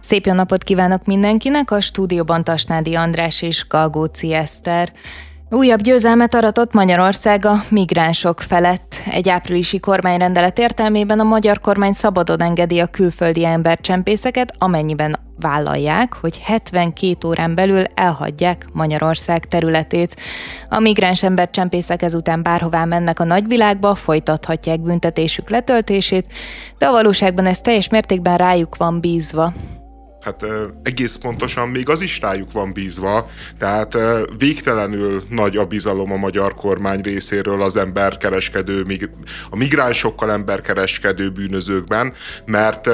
Szép jó napot kívánok mindenkinek, a stúdióban Tasnádi András és Galgóci Eszter. Újabb győzelmet aratott Magyarország a migránsok felett. Egy áprilisi kormányrendelet értelmében a magyar kormány szabadon engedi a külföldi embercsempészeket, amennyiben vállalják, hogy 72 órán belül elhagyják Magyarország területét. A migráns embercsempészek ezután bárhová mennek a nagyvilágba, folytathatják büntetésük letöltését, de a valóságban ez teljes mértékben rájuk van bízva hát egész pontosan még az is rájuk van bízva, tehát végtelenül nagy a bizalom a magyar kormány részéről az emberkereskedő, a migránsokkal emberkereskedő bűnözőkben, mert,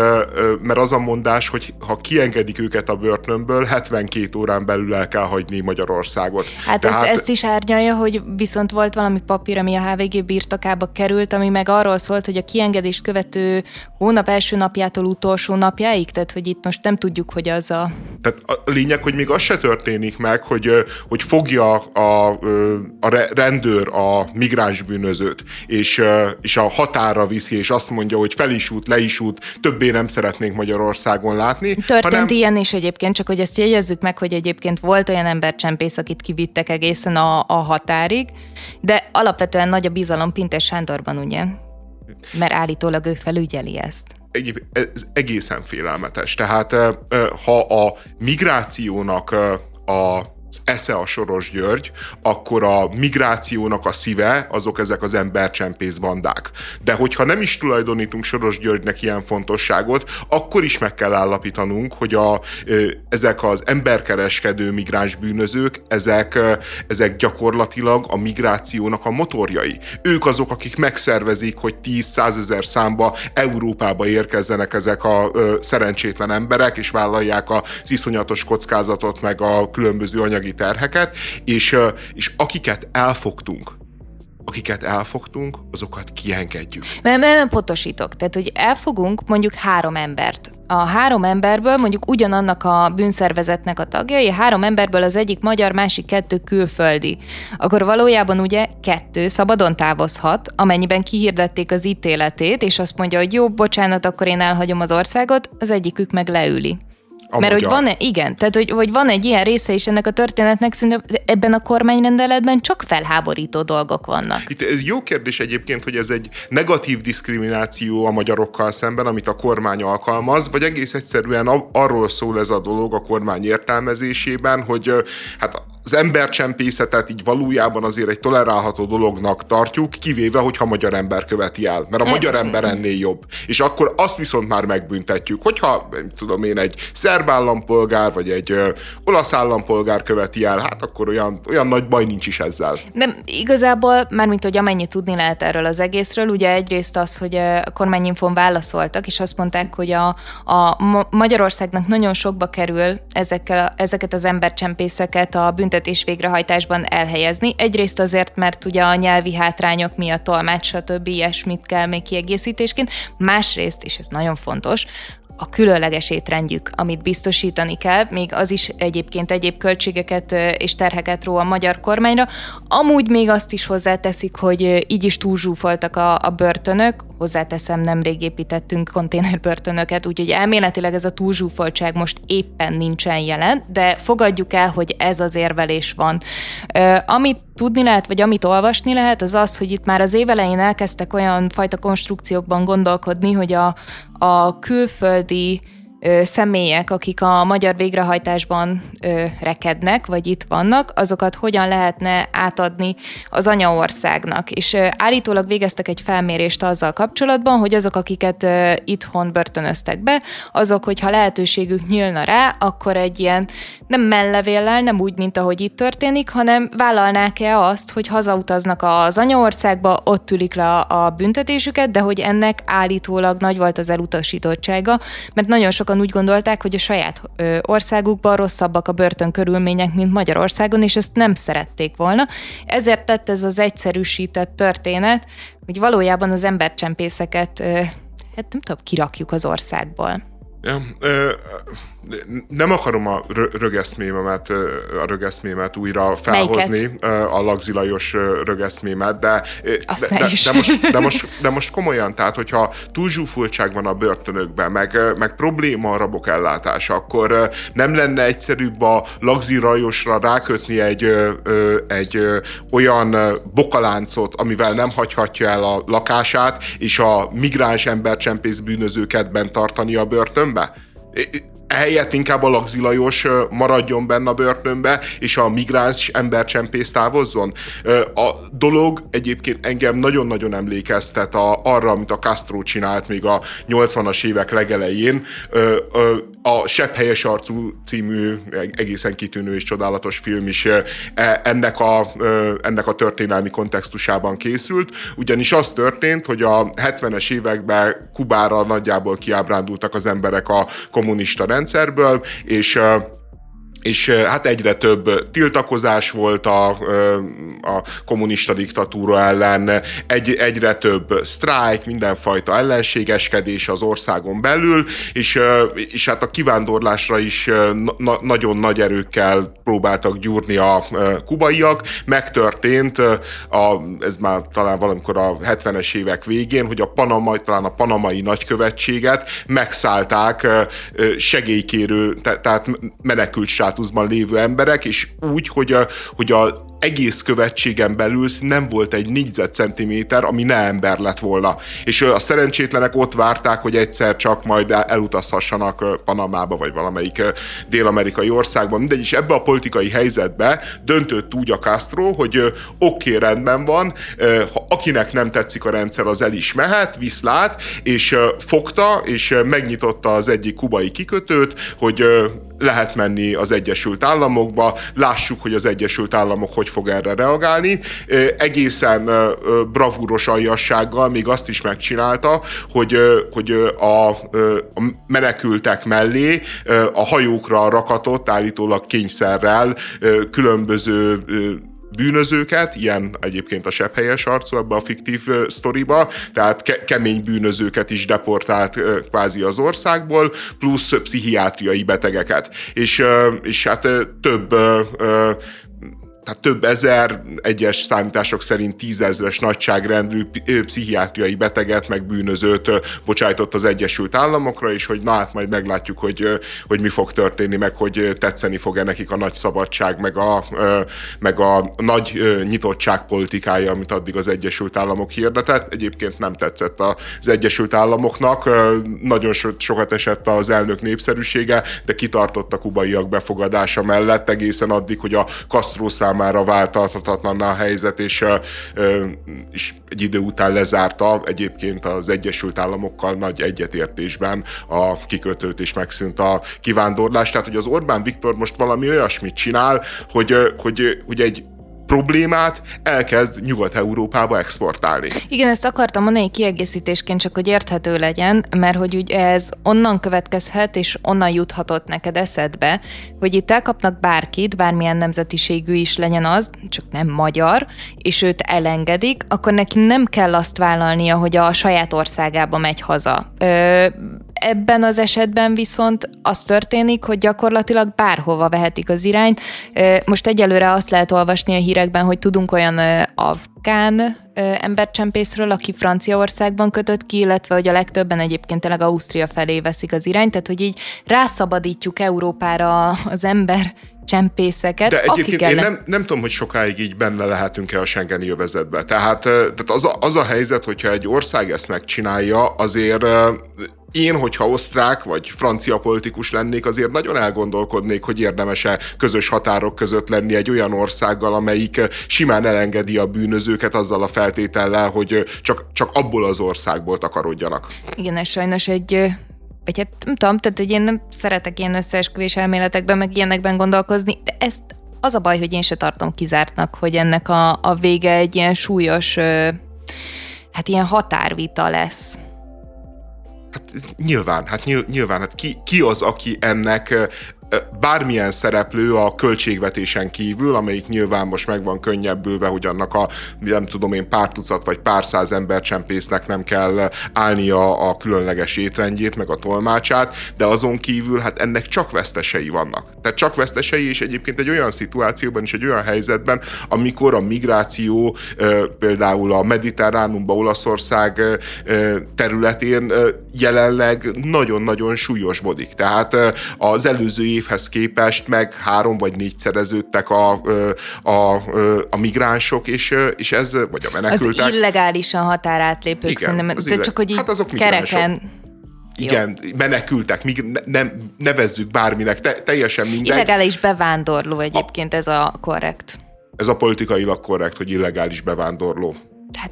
mert az a mondás, hogy ha kiengedik őket a börtönből, 72 órán belül el kell hagyni Magyarországot. Hát Tehát... ezt, ezt is árnyalja, hogy viszont volt valami papír, ami a HVG birtokába került, ami meg arról szólt, hogy a kiengedést követő hónap első napjától utolsó napjáig, tehát hogy itt most nem tudjuk tudjuk, hogy az a... Tehát a lényeg, hogy még az se történik meg, hogy, hogy fogja a, a rendőr a migráns bűnözőt, és, és a határa viszi, és azt mondja, hogy fel is út, le is út, többé nem szeretnénk Magyarországon látni. Történt hanem... ilyen is egyébként, csak hogy ezt jegyezzük meg, hogy egyébként volt olyan embercsempész, akit kivittek egészen a, a határig, de alapvetően nagy a bizalom Pintes Sándorban, ugye? Mert állítólag ő felügyeli ezt ez egészen félelmetes. Tehát ha a migrációnak a esze a Soros György, akkor a migrációnak a szíve azok ezek az embercsempész bandák. De hogyha nem is tulajdonítunk Soros Györgynek ilyen fontosságot, akkor is meg kell állapítanunk, hogy a, ezek az emberkereskedő migráns bűnözők, ezek, ezek gyakorlatilag a migrációnak a motorjai. Ők azok, akik megszervezik, hogy 10-100 ezer számba Európába érkezzenek ezek a szerencsétlen emberek, és vállalják az iszonyatos kockázatot, meg a különböző anyagi anyagi terheket, és, és akiket elfogtunk, akiket elfogtunk, azokat kiengedjük. Mert nem pontosítok, tehát hogy elfogunk mondjuk három embert. A három emberből mondjuk ugyanannak a bűnszervezetnek a tagjai, a három emberből az egyik magyar, másik kettő külföldi. Akkor valójában ugye kettő szabadon távozhat, amennyiben kihirdették az ítéletét, és azt mondja, hogy jó, bocsánat, akkor én elhagyom az országot, az egyikük meg leüli. A Mert magyar. hogy van-e, igen, tehát hogy, hogy van egy ilyen része is ennek a történetnek, szerintem ebben a kormányrendeletben csak felháborító dolgok vannak. Itt ez jó kérdés egyébként, hogy ez egy negatív diszkrimináció a magyarokkal szemben, amit a kormány alkalmaz, vagy egész egyszerűen arról szól ez a dolog a kormány értelmezésében, hogy hát az embercsempészetet így valójában azért egy tolerálható dolognak tartjuk, kivéve, hogyha magyar ember követi el. Mert a magyar ember ennél jobb. És akkor azt viszont már megbüntetjük. Hogyha, tudom én, egy szerb állampolgár, vagy egy ö, olasz állampolgár követi el, hát akkor olyan, olyan nagy baj nincs is ezzel. Nem, igazából, mármint hogy amennyit tudni lehet erről az egészről, ugye egyrészt az, hogy a kormányinfon válaszoltak, és azt mondták, hogy a, a Magyarországnak nagyon sokba kerül ezekkel, ezeket az embercsempészeket a büntetés végrehajtásban elhelyezni. Egyrészt azért, mert ugye a nyelvi hátrányok miatt tolmács, stb. ilyesmit kell még kiegészítésként. Másrészt, és ez nagyon fontos, a különleges étrendjük, amit biztosítani kell, még az is egyébként egyéb költségeket és terheket ró a magyar kormányra. Amúgy még azt is hozzáteszik, hogy így is túlzsúfoltak a, a börtönök, hozzáteszem, nemrég építettünk konténerbörtönöket, úgyhogy elméletileg ez a túlzsúfoltság most éppen nincsen jelen, de fogadjuk el, hogy ez az érvelés van. Amit tudni lehet, vagy amit olvasni lehet, az az, hogy itt már az évelején elkezdtek olyan fajta konstrukciókban gondolkodni, hogy a, a külföldi személyek, akik a magyar végrehajtásban rekednek, vagy itt vannak, azokat hogyan lehetne átadni az anyaországnak. És állítólag végeztek egy felmérést azzal kapcsolatban, hogy azok, akiket itthon börtönöztek be, azok, hogyha lehetőségük nyílna rá, akkor egy ilyen nem mellevéllel, nem úgy, mint ahogy itt történik, hanem vállalnák-e azt, hogy hazautaznak az anyaországba, ott ülik le a büntetésüket, de hogy ennek állítólag nagy volt az elutasítottsága, mert nagyon sokan sokan úgy gondolták, hogy a saját országukban rosszabbak a börtön körülmények, mint Magyarországon, és ezt nem szerették volna. Ezért lett ez az egyszerűsített történet, hogy valójában az embercsempészeket, hát nem tudom, kirakjuk az országból. Ja, ö, nem akarom a rögeszmémet, a rögeszmémet újra felhozni, Melyiket? a lagzilajos rögeszmémet, de, de, de, de, most, de, most, de most komolyan, tehát hogyha túlzsúfultság van a börtönökben, meg, meg probléma a rabok ellátása, akkor nem lenne egyszerűbb a lagzilajosra rákötni egy, egy olyan bokaláncot, amivel nem hagyhatja el a lakását, és a migráns embercsempész bűnözőket bent tartani a börtönbe? Helyett inkább a lagzilajos maradjon benne a börtönbe, és a migráns embercsempész távozzon. A dolog egyébként engem nagyon-nagyon emlékeztet a, arra, amit a Castro csinált még a 80-as évek legelején. A Sepp helyes arcú című egészen kitűnő és csodálatos film is e, ennek a, ennek a történelmi kontextusában készült, ugyanis az történt, hogy a 70-es években Kubára nagyjából kiábrándultak az emberek a kommunista rendszerből, és és hát egyre több tiltakozás volt a, a kommunista diktatúra ellen, egy, egyre több sztrájk, mindenfajta ellenségeskedés az országon belül, és, és hát a kivándorlásra is na, nagyon nagy erőkkel próbáltak gyúrni a kubaiak. Megtörtént, a, ez már talán valamikor a 70-es évek végén, hogy a panamai, talán a panamai nagykövetséget megszállták segélykérő, tehát menekült státuszban lévő emberek, és úgy, hogy a, hogy a egész követségen belül nem volt egy négyzetcentiméter, ami ne ember lett volna. És a szerencsétlenek ott várták, hogy egyszer csak majd elutazhassanak Panamába, vagy valamelyik dél-amerikai országban. Mindegy, és ebbe a politikai helyzetbe döntött úgy a Castro, hogy oké, okay, rendben van, ha akinek nem tetszik a rendszer, az el is mehet, viszlát, és fogta, és megnyitotta az egyik kubai kikötőt, hogy lehet menni az Egyesült Államokba, lássuk, hogy az Egyesült Államok hogy fog erre reagálni. Egészen bravúros aljassággal még azt is megcsinálta, hogy, hogy a, a menekültek mellé a hajókra rakatott állítólag kényszerrel különböző bűnözőket, ilyen egyébként a sepphelyes arcú ebbe a fiktív sztoriba, tehát ke- kemény bűnözőket is deportált kvázi az országból, plusz pszichiátriai betegeket. És, és hát több tehát több ezer, egyes számítások szerint tízezres nagyságrendű pszichiátriai beteget, meg bűnözőt bocsájtott az Egyesült Államokra, és hogy na hát majd meglátjuk, hogy, hogy mi fog történni, meg hogy tetszeni fog-e nekik a nagy szabadság, meg a, meg a nagy nyitottság politikája, amit addig az Egyesült Államok hirdetett. Egyébként nem tetszett az Egyesült Államoknak, nagyon sokat esett az elnök népszerűsége, de kitartott a kubaiak befogadása mellett egészen addig, hogy a Castro számára váltathatatlanná a helyzet, és, és egy idő után lezárta egyébként az Egyesült Államokkal nagy egyetértésben a kikötőt, és megszűnt a kivándorlás. Tehát, hogy az Orbán Viktor most valami olyasmit csinál, hogy, hogy, hogy egy problémát elkezd Nyugat-Európába exportálni. Igen, ezt akartam mondani kiegészítésként, csak hogy érthető legyen, mert hogy ugye ez onnan következhet, és onnan juthatott neked eszedbe, hogy itt elkapnak bárkit, bármilyen nemzetiségű is legyen az, csak nem magyar, és őt elengedik, akkor neki nem kell azt vállalnia, hogy a saját országába megy haza. Ö, Ebben az esetben viszont az történik, hogy gyakorlatilag bárhova vehetik az irányt. Most egyelőre azt lehet olvasni a hírekben, hogy tudunk olyan afgán embercsempészről, aki Franciaországban kötött ki, illetve hogy a legtöbben egyébként tényleg Ausztria felé veszik az irányt, tehát hogy így rászabadítjuk Európára az ember csempészeket. De egyébként én nem, nem tudom, hogy sokáig így benne lehetünk-e a Schengeni övezetbe. Tehát, tehát az, a, az a helyzet, hogyha egy ország ezt megcsinálja, azért én, hogyha osztrák vagy francia politikus lennék, azért nagyon elgondolkodnék, hogy érdemese közös határok között lenni egy olyan országgal, amelyik simán elengedi a bűnözőket azzal a feltétellel, hogy csak, csak abból az országból takarodjanak. Igen, ez sajnos egy vagy hát nem tudom, tehát hogy én nem szeretek ilyen összeesküvés elméletekben, meg ilyenekben gondolkozni, de ezt az a baj, hogy én se tartom kizártnak, hogy ennek a, a vége egy ilyen súlyos, hát ilyen határvita lesz. Hát nyilván, hát nyilván, hát ki, ki az, aki ennek bármilyen szereplő a költségvetésen kívül, amelyik nyilván most meg van könnyebbülve, hogy annak a nem tudom én pár tucat vagy pár száz ember csempésznek nem kell állnia a különleges étrendjét, meg a tolmácsát, de azon kívül hát ennek csak vesztesei vannak. Tehát csak vesztesei, és egyébként egy olyan szituációban és egy olyan helyzetben, amikor a migráció például a mediterránumba, Olaszország területén jelenleg nagyon-nagyon súlyosbodik. Tehát az előző évhez képest meg három vagy négyszereződtek a, a, a migránsok, és, és ez, vagy a menekültek. Az illegálisan határátlépők Igen, szerintem, de csak hogy így hát azok kereken... Igen, Jó. menekültek, míg ne, nem nevezzük bárminek, te, teljesen mindegy. Illegális bevándorló egyébként a, ez a korrekt. Ez a politikailag korrekt, hogy illegális bevándorló hát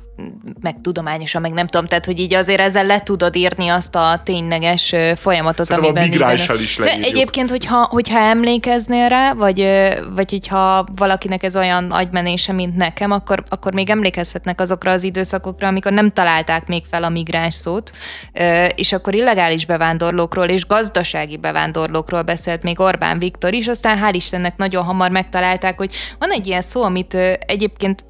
meg tudományosan, meg nem tudom, tehát hogy így azért ezzel le tudod írni azt a tényleges folyamatot, Szerintem amiben... a migránssal is leírjuk. De egyébként, hogyha, hogyha emlékeznél rá, vagy, vagy hogyha valakinek ez olyan agymenése, mint nekem, akkor, akkor még emlékezhetnek azokra az időszakokra, amikor nem találták még fel a migráns szót, és akkor illegális bevándorlókról és gazdasági bevándorlókról beszélt még Orbán Viktor is, aztán hál' Istennek nagyon hamar megtalálták, hogy van egy ilyen szó, amit egyébként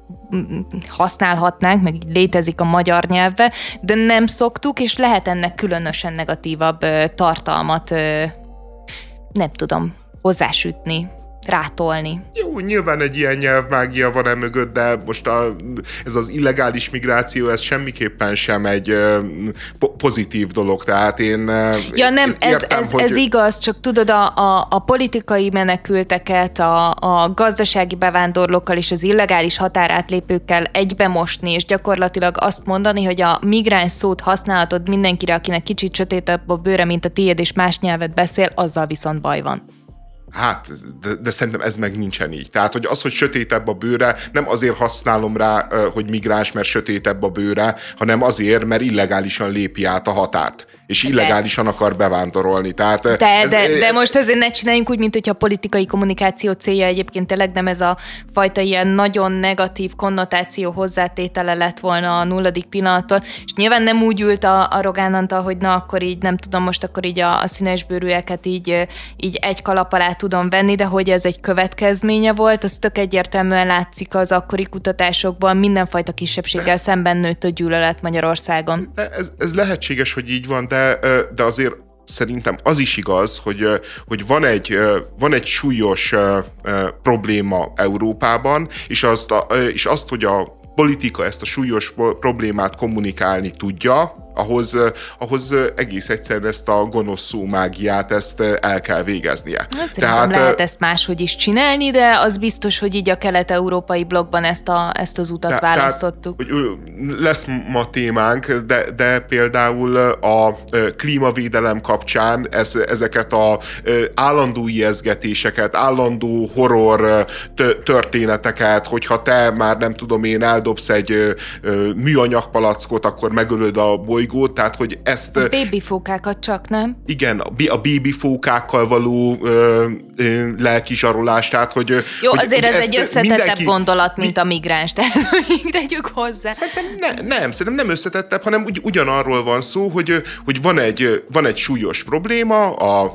használhatnánk, meg így létezik a magyar nyelvbe, de nem szoktuk, és lehet ennek különösen negatívabb tartalmat, nem tudom, hozzásütni rátolni. Jó, nyilván egy ilyen nyelvmágia van e mögött, de most a, ez az illegális migráció, ez semmiképpen sem egy uh, pozitív dolog, tehát én Ja nem, én ez, értem, ez, hogy... ez igaz, csak tudod, a, a, a politikai menekülteket, a, a gazdasági bevándorlókkal és az illegális határátlépőkkel egybe mosni, és gyakorlatilag azt mondani, hogy a migráns szót használhatod mindenkire, akinek kicsit sötétebb a bőre, mint a tiéd, és más nyelvet beszél, azzal viszont baj van. Hát, de, de szerintem ez meg nincsen így. Tehát, hogy az, hogy sötétebb a bőre, nem azért használom rá, hogy migráns, mert sötétebb a bőre, hanem azért, mert illegálisan lépi át a határt és illegálisan akar bevándorolni. Tehát de, ez, de, de most azért ne csináljunk úgy, mint hogyha a politikai kommunikáció célja egyébként tényleg nem ez a fajta ilyen nagyon negatív konnotáció hozzátétele lett volna a nulladik pillanattól, és nyilván nem úgy ült a, a Rogán Antal, hogy na akkor így nem tudom, most akkor így a, a színesbőrűeket így, így egy kalap alá tudom venni, de hogy ez egy következménye volt, az tök egyértelműen látszik az akkori kutatásokban, mindenfajta kisebbséggel szemben nőtt a gyűlölet Magyarországon. Ez, ez lehetséges, hogy így van, de, de azért szerintem az is igaz, hogy, hogy van, egy, van egy súlyos probléma Európában, és azt, és azt, hogy a politika ezt a súlyos problémát kommunikálni tudja, ahhoz, ahhoz egész egyszerűen ezt a gonosz szó mágiát ezt el kell végeznie. Hát Tehát, lehet ezt máshogy is csinálni, de az biztos, hogy így a kelet-európai blogban ezt, a, ezt az utat de, választottuk. Tehát, hogy lesz ma témánk, de, de például a klímavédelem kapcsán ez, ezeket a állandó ijeszgetéseket, állandó horror történeteket, hogyha te már nem tudom én eldobsz egy műanyagpalackot, akkor megölöd a boly bolygót, tehát hogy ezt... A bébifókákat csak, nem? Igen, a bébifókákkal való ö, ö, lelkizsarolás, tehát hogy... Jó, hogy, azért hogy ez egy összetettebb mindenki, gondolat, mint a migráns, tehát tegyük hozzá. Szerintem ne, nem, szerintem nem összetettebb, hanem ugy, ugyanarról van szó, hogy, hogy van, egy, van egy súlyos probléma, a,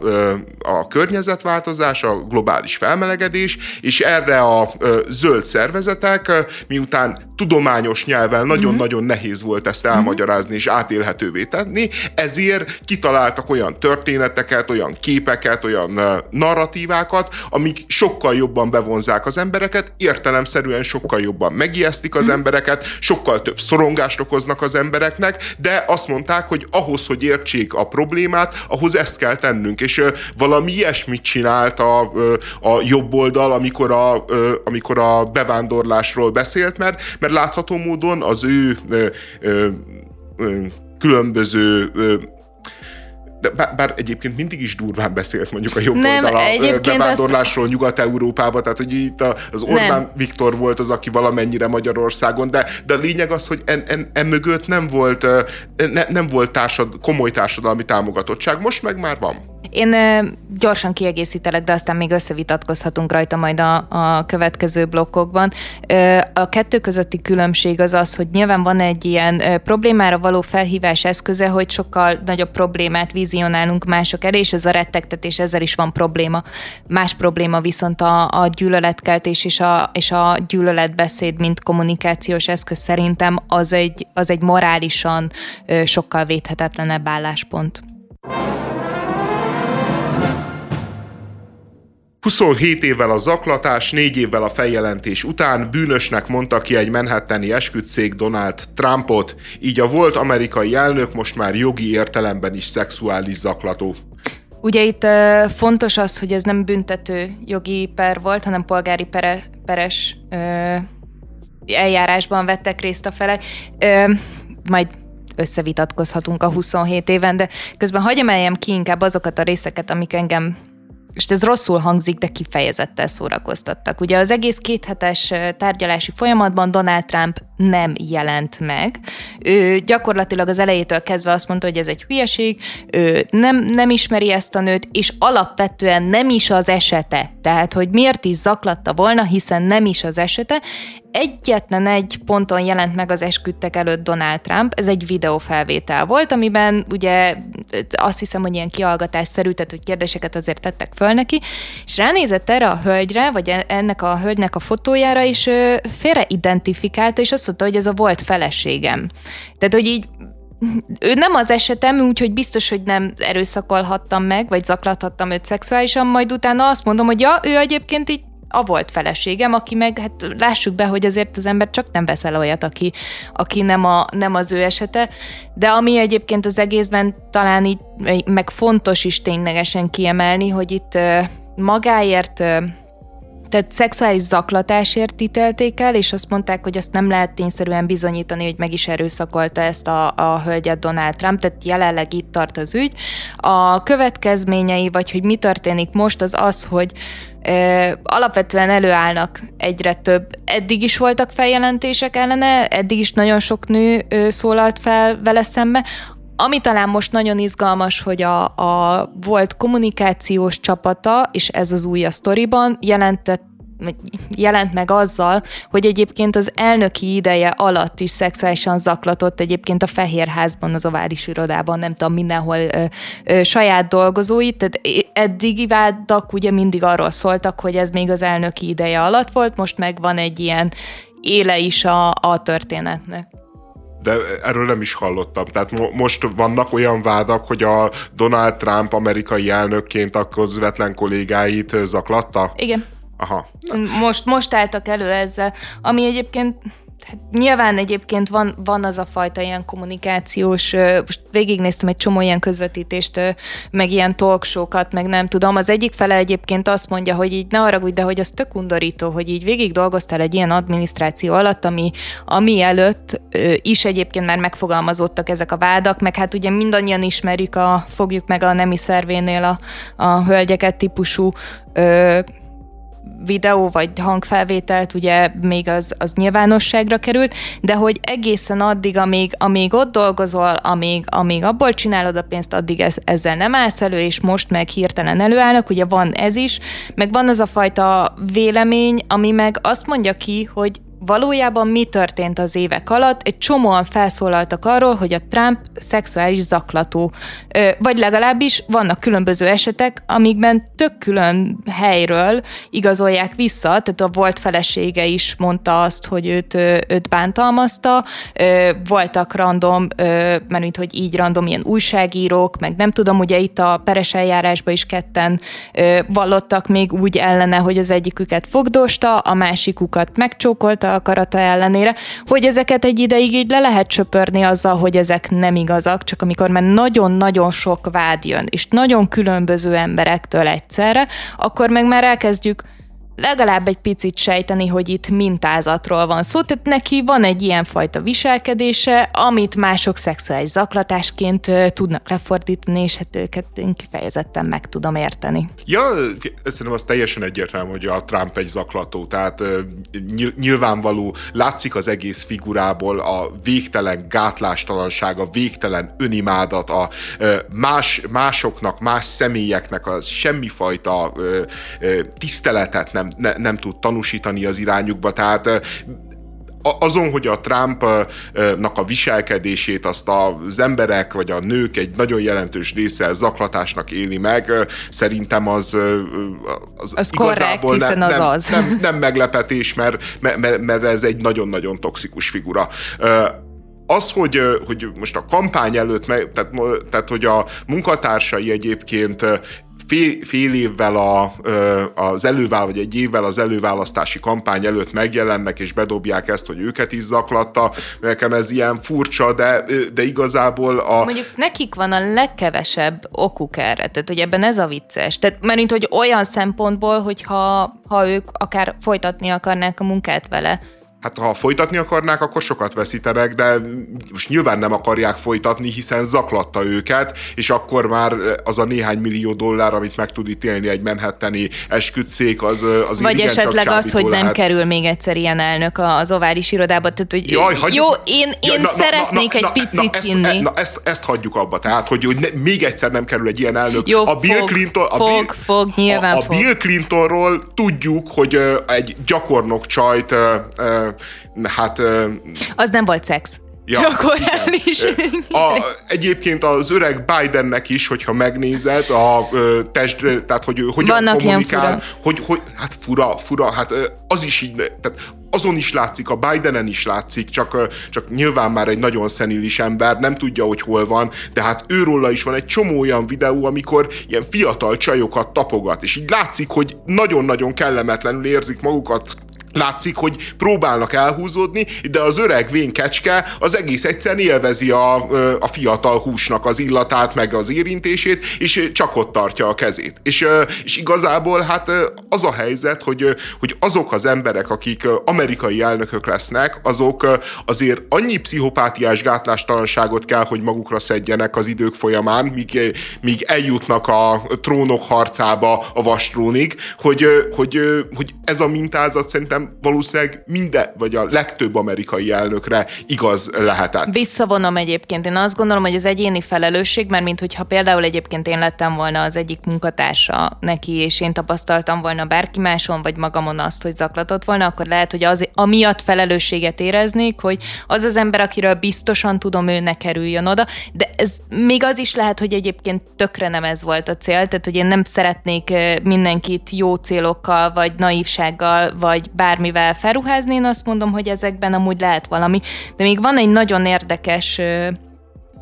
a környezetváltozás, a globális felmelegedés, és erre a zöld szervezetek, miután tudományos nyelven nagyon-nagyon mm-hmm. nehéz volt ezt elmagyarázni és átélhetővé tenni, ezért kitaláltak olyan történeteket, olyan képeket, olyan narratívákat, amik sokkal jobban bevonzák az embereket, értelemszerűen sokkal jobban megijesztik az mm. embereket, sokkal több szorongást okoznak az embereknek, de azt mondták, hogy ahhoz, hogy értsék a problémát, ahhoz ezt kell tennünk, és valami ilyesmit csinált a, a jobb oldal, amikor a, amikor a bevándorlásról beszélt, mert, mert mert látható módon az ő ö, ö, ö, különböző de bár, bár egyébként mindig is durván beszélt mondjuk a jobb nem, oldal a bevándorlásról azt... Nyugat-Európába, tehát hogy itt az Orbán nem. Viktor volt az, aki valamennyire Magyarországon, de, de a lényeg az, hogy en, en, en mögött nem volt, ne, nem volt társad, komoly társadalmi támogatottság, most meg már van. Én gyorsan kiegészítelek, de aztán még összevitatkozhatunk rajta majd a, a következő blokkokban. A kettő közötti különbség az az, hogy nyilván van egy ilyen problémára való felhívás eszköze, hogy sokkal nagyobb problémát vizionálunk mások elé, és ez a rettegtetés, ezzel is van probléma. Más probléma viszont a, a gyűlöletkeltés és a, és a gyűlöletbeszéd, mint kommunikációs eszköz szerintem az egy, az egy morálisan sokkal védhetetlenebb álláspont. 27 évvel a zaklatás, 4 évvel a feljelentés után bűnösnek mondta ki egy Manhattani esküdtszék Donald Trumpot, így a volt amerikai elnök most már jogi értelemben is szexuális zaklató. Ugye itt fontos az, hogy ez nem büntető jogi per volt, hanem polgári pere, peres uh, eljárásban vettek részt a felek. Uh, majd összevitatkozhatunk a 27 éven, de közben hagyj emeljem ki inkább azokat a részeket, amik engem és ez rosszul hangzik, de kifejezettel szórakoztattak. Ugye az egész kéthetes tárgyalási folyamatban Donald Trump nem jelent meg. Ő gyakorlatilag az elejétől kezdve azt mondta, hogy ez egy hülyeség, ő nem, nem ismeri ezt a nőt, és alapvetően nem is az esete. Tehát, hogy miért is zaklatta volna, hiszen nem is az esete. Egyetlen egy ponton jelent meg az esküdtek előtt Donald Trump, ez egy videófelvétel volt, amiben ugye azt hiszem, hogy ilyen kiallgatásszerű, tehát hogy kérdéseket azért tettek föl neki, és ránézett erre a hölgyre, vagy e- ennek a hölgynek a fotójára, és félreidentifikálta, és azt mondta, hogy ez a volt feleségem. Tehát, hogy így ő nem az esetem, úgyhogy biztos, hogy nem erőszakolhattam meg, vagy zaklathattam őt szexuálisan, majd utána azt mondom, hogy ja, ő egyébként így a volt feleségem, aki meg, hát lássuk be, hogy azért az ember csak nem veszel olyat, aki, aki nem, a, nem az ő esete, de ami egyébként az egészben talán így, meg fontos is ténylegesen kiemelni, hogy itt magáért tehát szexuális zaklatásért ítélték el, és azt mondták, hogy azt nem lehet tényszerűen bizonyítani, hogy meg is erőszakolta ezt a, a hölgyet Donald Trump, tehát jelenleg itt tart az ügy. A következményei, vagy hogy mi történik most, az az, hogy alapvetően előállnak egyre több. Eddig is voltak feljelentések ellene, eddig is nagyon sok nő szólalt fel vele szembe. Ami talán most nagyon izgalmas, hogy a, a volt kommunikációs csapata, és ez az új a sztoriban, jelentett jelent meg azzal, hogy egyébként az elnöki ideje alatt is szexuálisan zaklatott egyébként a Fehérházban, az ováris irodában, nem tudom, mindenhol ö, ö, saját dolgozóit, tehát eddigi vádak ugye mindig arról szóltak, hogy ez még az elnöki ideje alatt volt, most meg van egy ilyen éle is a, a történetnek de erről nem is hallottam. Tehát mo- most vannak olyan vádak, hogy a Donald Trump amerikai elnökként a közvetlen kollégáit zaklatta? Igen. Aha. Most, most álltak elő ezzel, ami egyébként Hát nyilván egyébként van, van az a fajta ilyen kommunikációs, most végignéztem egy csomó ilyen közvetítést, meg ilyen talkshow-kat, meg nem tudom. Az egyik fele egyébként azt mondja, hogy így ne haragudj, de hogy az tök undorító, hogy így végig dolgoztál egy ilyen adminisztráció alatt, ami, ami előtt is egyébként már megfogalmazottak ezek a vádak, meg hát ugye mindannyian ismerjük a, fogjuk meg a nemi szervénél a, a hölgyeket típusú videó vagy hangfelvételt, ugye még az, az nyilvánosságra került, de hogy egészen addig, amíg, amíg ott dolgozol, amíg, amíg abból csinálod a pénzt, addig ez, ezzel nem állsz elő, és most meg hirtelen előállnak, ugye van ez is, meg van az a fajta vélemény, ami meg azt mondja ki, hogy valójában mi történt az évek alatt. Egy csomóan felszólaltak arról, hogy a Trump szexuális zaklató, vagy legalábbis vannak különböző esetek, amikben tök külön helyről igazolják vissza, tehát a volt felesége is mondta azt, hogy őt, őt bántalmazta, voltak random, mert mint hogy így random ilyen újságírók, meg nem tudom, ugye itt a peres eljárásban is ketten vallottak még úgy ellene, hogy az egyiküket fogdosta, a másikukat megcsókolta, akarata ellenére, hogy ezeket egy ideig így le lehet csöpörni azzal, hogy ezek nem igazak, csak amikor már nagyon-nagyon sok vád jön, és nagyon különböző emberektől egyszerre, akkor meg már elkezdjük legalább egy picit sejteni, hogy itt mintázatról van szó, tehát neki van egy ilyen fajta viselkedése, amit mások szexuális zaklatásként tudnak lefordítani, és hát őket én kifejezetten meg tudom érteni. Ja, szerintem az teljesen egyértelmű, hogy a Trump egy zaklató, tehát nyilvánvaló, látszik az egész figurából a végtelen gátlástalanság, a végtelen önimádat, a más, másoknak, más személyeknek a semmifajta tiszteletet nem, ne, nem tud tanúsítani az irányukba, tehát azon, hogy a Trumpnak a viselkedését azt az emberek vagy a nők egy nagyon jelentős része zaklatásnak éli meg, szerintem az, az, az igazából korrekt, ne, nem, az az. Nem, nem meglepetés, mert, mert, mert ez egy nagyon-nagyon toxikus figura az, hogy, hogy most a kampány előtt, tehát, tehát hogy a munkatársai egyébként fél, fél évvel a, az elővál, vagy egy évvel az előválasztási kampány előtt megjelennek, és bedobják ezt, hogy őket is zaklatta. Nekem ez ilyen furcsa, de, de igazából a... Mondjuk nekik van a legkevesebb okuk erre, tehát hogy ebben ez a vicces. Tehát mert hogy olyan szempontból, hogyha ha ők akár folytatni akarnák a munkát vele, Hát ha folytatni akarnák, akkor sokat veszítenek, de most nyilván nem akarják folytatni, hiszen zaklatta őket, és akkor már az a néhány millió dollár, amit meg tud ítélni egy menhetteni esküdszék, az, az Vagy esetleg az, hogy lehet. nem kerül még egyszer ilyen elnök az ovális irodába. Tehát, hogy Jaj, hagyjuk. jó, én, én ja, na, szeretnék na, na, egy na, picit na, hinni. Ezt, na, ezt, ezt hagyjuk abba, tehát, hogy, hogy ne, még egyszer nem kerül egy ilyen elnök. Jó, a Bill fog, Clinton, a Bill, fog, fog, nyilván a, a fog. Bill Clintonról tudjuk, hogy egy gyakornok csajt hát... Az nem volt szex. Ja, Gyakorlán is. A, egyébként az öreg Bidennek is, hogyha megnézed, a test, tehát hogy hogyan Vannak kommunikál, hogy, hogy, hát fura, fura, hát az is így, tehát azon is látszik, a Bidenen is látszik, csak, csak nyilván már egy nagyon szenilis ember, nem tudja, hogy hol van, de hát őróla is van egy csomó olyan videó, amikor ilyen fiatal csajokat tapogat, és így látszik, hogy nagyon-nagyon kellemetlenül érzik magukat látszik, hogy próbálnak elhúzódni, de az öreg vén kecske az egész egyszerűen élvezi a, a fiatal húsnak az illatát, meg az érintését, és csak ott tartja a kezét. És, és igazából hát az a helyzet, hogy, hogy azok az emberek, akik amerikai elnökök lesznek, azok azért annyi pszichopátiás gátlástalanságot kell, hogy magukra szedjenek az idők folyamán, míg, míg eljutnak a trónok harcába a vastrónig, hogy, hogy, hogy ez a mintázat szerintem valószínűleg minden, vagy a legtöbb amerikai elnökre igaz lehetett. Visszavonom egyébként. Én azt gondolom, hogy az egyéni felelősség, mert mint hogyha például egyébként én lettem volna az egyik munkatársa neki, és én tapasztaltam volna bárki máson, vagy magamon azt, hogy zaklatott volna, akkor lehet, hogy az amiatt felelősséget éreznék, hogy az az ember, akiről biztosan tudom, ő ne kerüljön oda, de ez még az is lehet, hogy egyébként tökre nem ez volt a cél, tehát hogy én nem szeretnék mindenkit jó célokkal, vagy naívsággal, vagy bár bármivel felruházni, én azt mondom, hogy ezekben amúgy lehet valami. De még van egy nagyon érdekes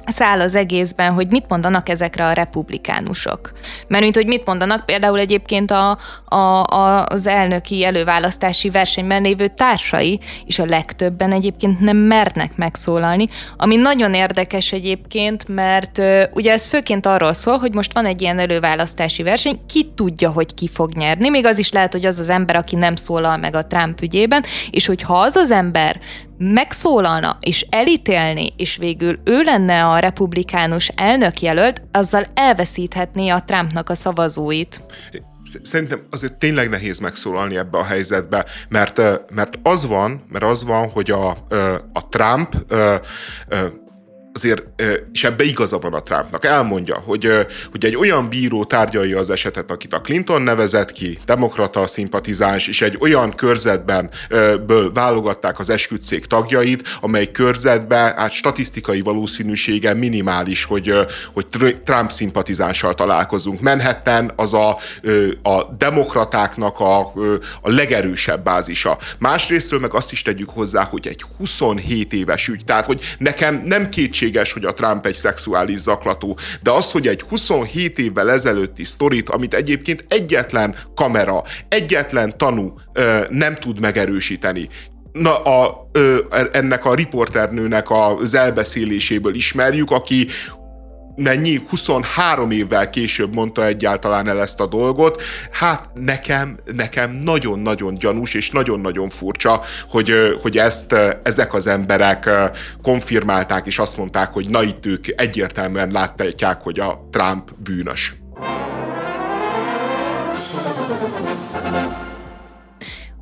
száll az egészben, hogy mit mondanak ezekre a republikánusok. Mert mint hogy mit mondanak például egyébként a, a, a, az elnöki előválasztási versenyben lévő társai, és a legtöbben egyébként nem mernek megszólalni, ami nagyon érdekes egyébként, mert ugye ez főként arról szól, hogy most van egy ilyen előválasztási verseny, ki tudja, hogy ki fog nyerni, még az is lehet, hogy az az ember, aki nem szólal meg a Trump ügyében, és hogyha az az ember megszólalna és elítélni, és végül ő lenne a republikánus elnökjelölt, azzal elveszíthetné a Trumpnak a szavazóit. Szerintem azért tényleg nehéz megszólalni ebbe a helyzetbe, mert, mert az van, mert az van, hogy a, a Trump azért, és ebbe igaza van a Trumpnak, elmondja, hogy, hogy egy olyan bíró tárgyalja az esetet, akit a Clinton nevezett ki, demokrata szimpatizáns, és egy olyan körzetben ből válogatták az esküdszék tagjait, amely körzetben hát statisztikai valószínűsége minimális, hogy, hogy Trump szimpatizánssal találkozunk. Manhattan az a, a demokratáknak a, a legerősebb bázisa. Másrésztről meg azt is tegyük hozzá, hogy egy 27 éves ügy, tehát hogy nekem nem kétség lehetséges, hogy a Trump egy szexuális zaklató, de az, hogy egy 27 évvel ezelőtti sztorit, amit egyébként egyetlen kamera, egyetlen tanú ö, nem tud megerősíteni, na, a, ö, ennek a riporternőnek az elbeszéléséből ismerjük, aki mennyi, 23 évvel később mondta egyáltalán el ezt a dolgot. Hát nekem, nekem nagyon-nagyon gyanús és nagyon-nagyon furcsa, hogy, hogy ezt ezek az emberek konfirmálták és azt mondták, hogy na itt ők egyértelműen látják, hogy a Trump bűnös.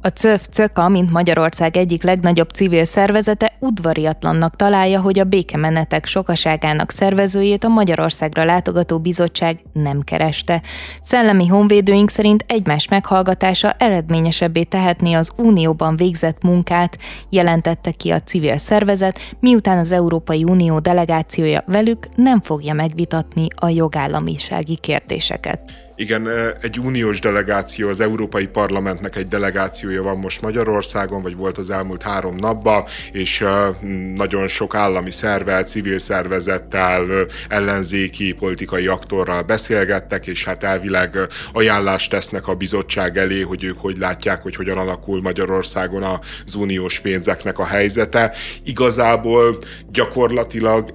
A CÖF CÖKA, mint Magyarország egyik legnagyobb civil szervezete, udvariatlannak találja, hogy a békemenetek sokaságának szervezőjét a Magyarországra látogató bizottság nem kereste. Szellemi honvédőink szerint egymás meghallgatása eredményesebbé tehetné az Unióban végzett munkát, jelentette ki a civil szervezet, miután az Európai Unió delegációja velük nem fogja megvitatni a jogállamisági kérdéseket. Igen, egy uniós delegáció, az Európai Parlamentnek egy delegációja van most Magyarországon, vagy volt az elmúlt három napban, és nagyon sok állami szervel, civil szervezettel, ellenzéki politikai aktorral beszélgettek, és hát elvileg ajánlást tesznek a bizottság elé, hogy ők hogy látják, hogy hogyan alakul Magyarországon az uniós pénzeknek a helyzete. Igazából gyakorlatilag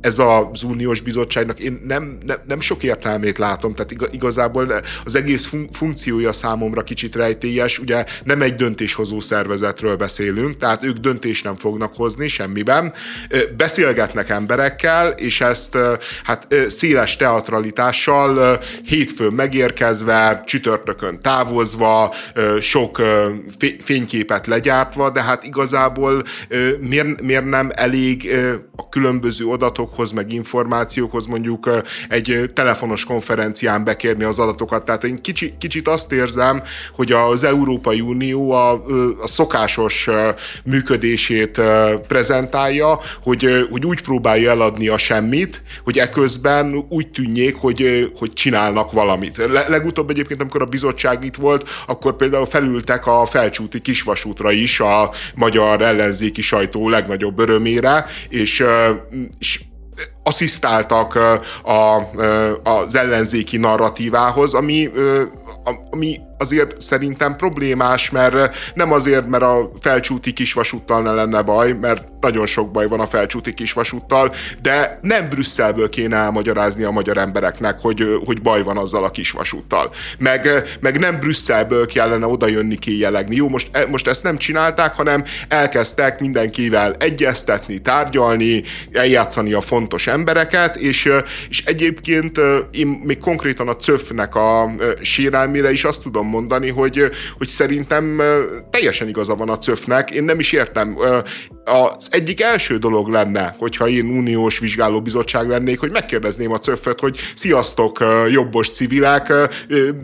ez az uniós bizottságnak én nem, nem, nem sok értelmét látom, tehát igazából az egész fun- funkciója számomra kicsit rejtélyes, ugye nem egy döntéshozó szervezetről beszélünk, tehát ők döntést nem fognak hozni semmiben, beszélgetnek emberekkel, és ezt hát széles teatralitással hétfőn megérkezve, csütörtökön távozva, sok fényképet legyártva, de hát igazából miért, miért nem elég a különböző adatok adatokhoz, meg információkhoz mondjuk egy telefonos konferencián bekérni az adatokat. Tehát én kicsi, kicsit azt érzem, hogy az Európai Unió a, a szokásos működését prezentálja, hogy, hogy úgy próbálja eladni a semmit, hogy eközben úgy tűnjék, hogy, hogy csinálnak valamit. Legutóbb egyébként, amikor a bizottság itt volt, akkor például felültek a felcsúti kisvasútra is a magyar ellenzéki sajtó legnagyobb örömére, és, és asszisztáltak a, az ellenzéki narratívához, ami, ami azért szerintem problémás, mert nem azért, mert a felcsúti kisvasúttal ne lenne baj, mert nagyon sok baj van a felcsúti kisvasúttal, de nem Brüsszelből kéne elmagyarázni a magyar embereknek, hogy, hogy baj van azzal a kisvasúttal. Meg, meg nem Brüsszelből kellene odajönni kéjelegni. Jó, most, e, most ezt nem csinálták, hanem elkezdtek mindenkivel egyeztetni, tárgyalni, eljátszani a fontos embereket, és, és egyébként én még konkrétan a CÖF-nek a sérelmére is azt tudom mondani, hogy, hogy szerintem teljesen igaza van a CÖF-nek. Én nem is értem az egyik első dolog lenne, hogyha én uniós vizsgálóbizottság lennék, hogy megkérdezném a cöffet, hogy sziasztok, jobbos civilek,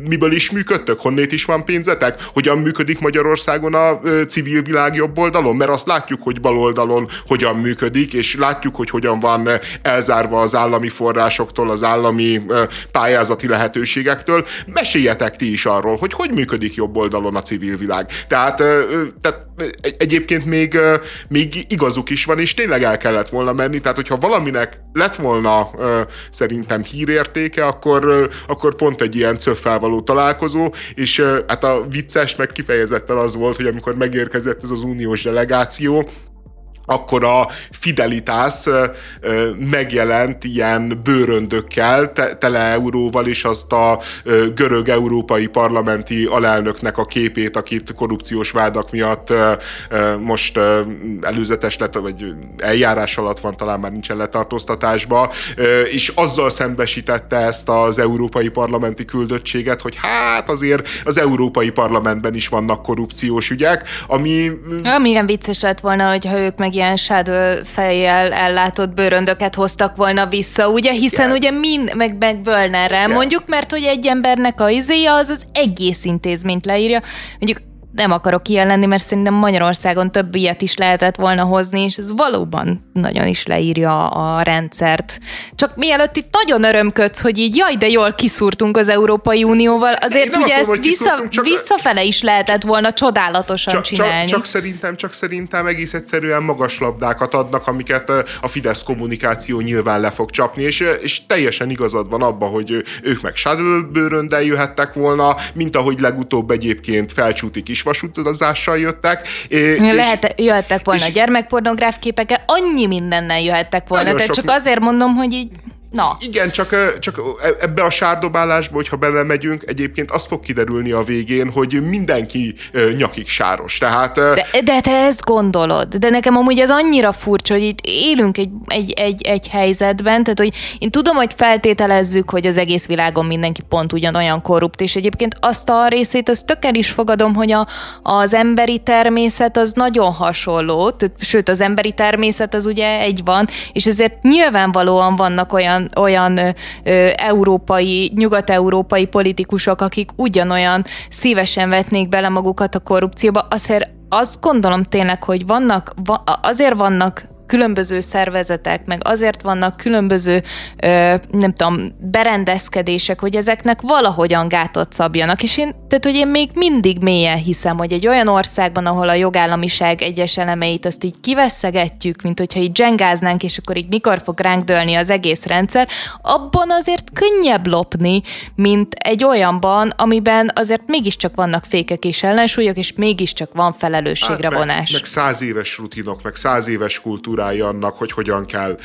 miből is működtök, honnét is van pénzetek, hogyan működik Magyarországon a civil világ jobb oldalon, mert azt látjuk, hogy bal oldalon hogyan működik, és látjuk, hogy hogyan van elzárva az állami forrásoktól, az állami pályázati lehetőségektől. Meséljetek ti is arról, hogy hogy működik jobb oldalon a civil világ. Tehát, tehát egyébként még, még igazuk is van, és tényleg el kellett volna menni, tehát hogyha valaminek lett volna szerintem hírértéke, akkor, akkor pont egy ilyen cöffel találkozó, és hát a vicces meg kifejezetten az volt, hogy amikor megérkezett ez az uniós delegáció, akkor a Fidelitas megjelent ilyen bőröndökkel, tele euróval, és azt a görög európai parlamenti alelnöknek a képét, akit korrupciós vádak miatt most előzetes lett, vagy eljárás alatt van, talán már nincsen letartóztatásba, és azzal szembesítette ezt az európai parlamenti küldöttséget, hogy hát azért az európai parlamentben is vannak korrupciós ügyek, ami... Milyen vicces lett volna, hogyha ők meg ilyen shadow fejjel ellátott bőröndöket hoztak volna vissza, ugye? Hiszen yeah. ugye mind, meg, meg Bölnerrel yeah. mondjuk, mert hogy egy embernek a izéje az az egész intézményt leírja. Mondjuk nem akarok ilyen lenni, mert szerintem Magyarországon több ilyet is lehetett volna hozni, és ez valóban nagyon is leírja a rendszert. Csak mielőtt itt nagyon örömködsz, hogy így jaj, de jól kiszúrtunk az Európai Unióval, azért ugye ezt vissza, csak... visszafele is lehetett volna csodálatosan csak, csinálni. Csak, csak szerintem, csak szerintem egész egyszerűen magas labdákat adnak, amiket a Fidesz kommunikáció nyilván le fog csapni, és, és teljesen igazad van abban, hogy ők meg Shadowbőröndel jöhettek volna, mint ahogy legutóbb egyébként felcsútik is vasutazással jöttek. És, Lehet, jöhettek volna és, gyermekpornográf képekkel, annyi mindennel jöhettek volna, tehát sok... csak azért mondom, hogy így Na. Igen, csak, csak ebbe a sárdobálásba, hogyha belemegyünk, egyébként az fog kiderülni a végén, hogy mindenki nyakig sáros. Tehát, de, de te ezt gondolod. De nekem amúgy ez annyira furcsa, hogy itt élünk egy, egy, egy, egy helyzetben, tehát hogy én tudom, hogy feltételezzük, hogy az egész világon mindenki pont ugyanolyan korrupt, és egyébként azt a részét, azt tökkel is fogadom, hogy a, az emberi természet az nagyon hasonló, tehát, sőt az emberi természet az ugye egy van, és ezért nyilvánvalóan vannak olyan, olyan ö, európai, nyugat-európai politikusok, akik ugyanolyan szívesen vetnék bele magukat a korrupcióba, azért azt gondolom tényleg, hogy vannak, azért vannak különböző szervezetek, meg azért vannak különböző, ö, nem tudom, berendezkedések, hogy ezeknek valahogyan gátot szabjanak. És én, tehát, hogy én még mindig mélyen hiszem, hogy egy olyan országban, ahol a jogállamiság egyes elemeit azt így kiveszegetjük, mint hogyha így dzsengáznánk, és akkor így mikor fog ránk dőlni az egész rendszer, abban azért könnyebb lopni, mint egy olyanban, amiben azért mégiscsak vannak fékek és ellensúlyok, és mégiscsak van felelősségre hát, vonás. Meg, meg száz éves rutinok, meg száz éves kultúra struktúrája annak, hogy hogyan kell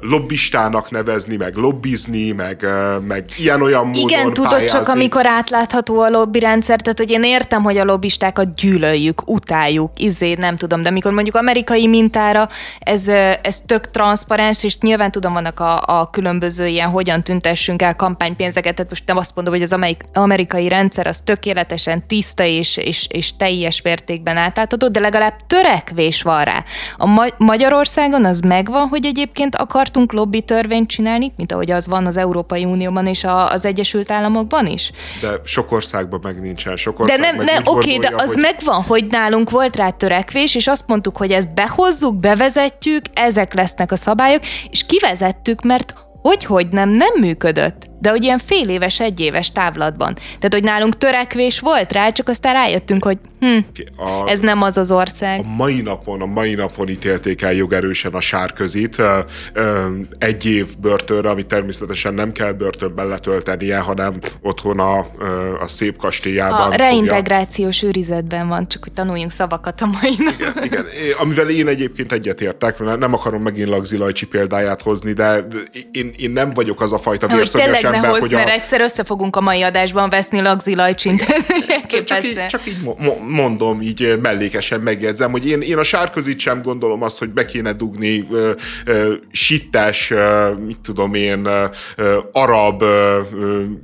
lobbistának nevezni, meg lobbizni, meg, meg ilyen-olyan módon Igen, tudod, pályázni. csak amikor átlátható a lobby rendszer, tehát hogy én értem, hogy a lobbistákat gyűlöljük, utáljuk, izé, nem tudom, de amikor mondjuk amerikai mintára ez, ez tök transzparens, és nyilván tudom, vannak a, a különböző ilyen, hogyan tüntessünk el kampánypénzeket, tehát most nem azt mondom, hogy az amerikai rendszer az tökéletesen tiszta és, és, és teljes mértékben átlátható, de legalább törekvés van rá. A Ma- Magyarország Magyarországon az megvan, hogy egyébként akartunk lobby törvényt csinálni, mint ahogy az van az Európai Unióban és a, az Egyesült Államokban is? De sok országban meg nincsen. Sok de nem, ne, oké, de az hogy... megvan, hogy nálunk volt rá törekvés, és azt mondtuk, hogy ezt behozzuk, bevezetjük, ezek lesznek a szabályok, és kivezettük, mert hogy, hogy nem, nem működött de hogy ilyen fél éves, egy éves távlatban. Tehát, hogy nálunk törekvés volt rá, csak aztán rájöttünk, hogy hm, a, ez nem az az ország. A mai napon, a mai napon ítélték el jogerősen a sárközit egy év börtönre, ami természetesen nem kell börtönben letöltenie, hanem otthon a, a szép kastélyában. A reintegrációs fogja... őrizetben van, csak hogy tanuljunk szavakat a mai nap. Igen, igen, amivel én egyébként egyetértek, nem akarom megint Lagzilajcsi példáját hozni, de én, én nem vagyok az a fajta vérszöges ne hozz, hogy mert a... egyszer össze fogunk a mai adásban veszni Lagzi Lajcsint. csak, így, csak így mondom, így mellékesen megjegyzem, hogy én, én a sárközit sem gondolom azt, hogy be kéne dugni uh, uh, sittes, uh, mit tudom én, uh, arab uh,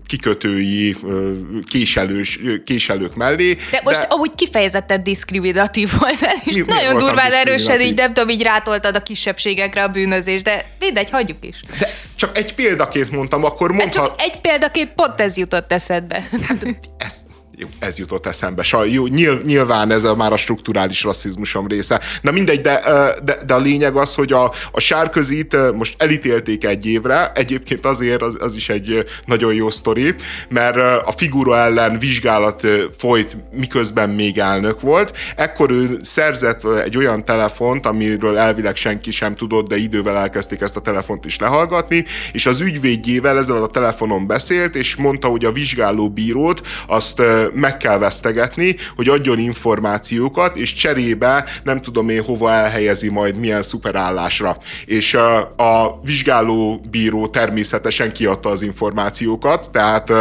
kikötői uh, késelős, késelők mellé. De most de... ahogy kifejezetten diszkriminatív volt és mi, nagyon mi durván erősen így nem tudom, így rátoltad a kisebbségekre a bűnözés, de mindegy, hagyjuk is. De csak egy példaként mondtam, akkor mondhat... Csak egy példaként pont ez jutott eszedbe. Hát ez, jó, ez jutott eszembe. Saj, jó, nyilván ez a, már a strukturális rasszizmusom része. Na mindegy, de, de, de a lényeg az, hogy a, a sárközit most elítélték egy évre, egyébként azért az, az is egy nagyon jó sztori, mert a figura ellen vizsgálat folyt, miközben még elnök volt. Ekkor ő szerzett egy olyan telefont, amiről elvileg senki sem tudott, de idővel elkezdték ezt a telefont is lehallgatni, és az ügyvédjével ezzel a telefonon beszélt, és mondta, hogy a vizsgáló bírót azt meg kell vesztegetni, hogy adjon információkat, és cserébe nem tudom én hova elhelyezi majd milyen szuperállásra. És a, a vizsgáló bíró természetesen kiadta az információkat, tehát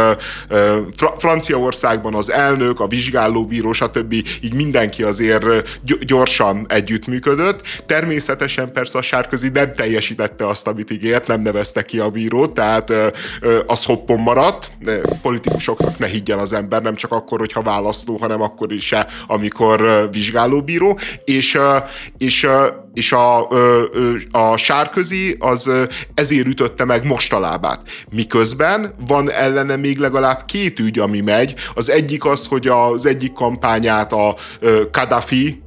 Fra- Franciaországban az elnök, a vizsgálóbíró, stb. így mindenki azért gyorsan együttműködött. Természetesen persze a Sárközi nem teljesítette azt, amit ígért, nem nevezte ki a bírót, tehát az hoppon maradt. Politikusoknak ne higgyen az ember, nem csak akkor, hogyha választó, hanem akkor is, amikor vizsgálóbíró, és, és és a, a sárközi az ezért ütötte meg most a lábát. Miközben van ellene még legalább két ügy, ami megy. Az egyik az, hogy az egyik kampányát a Kadhafi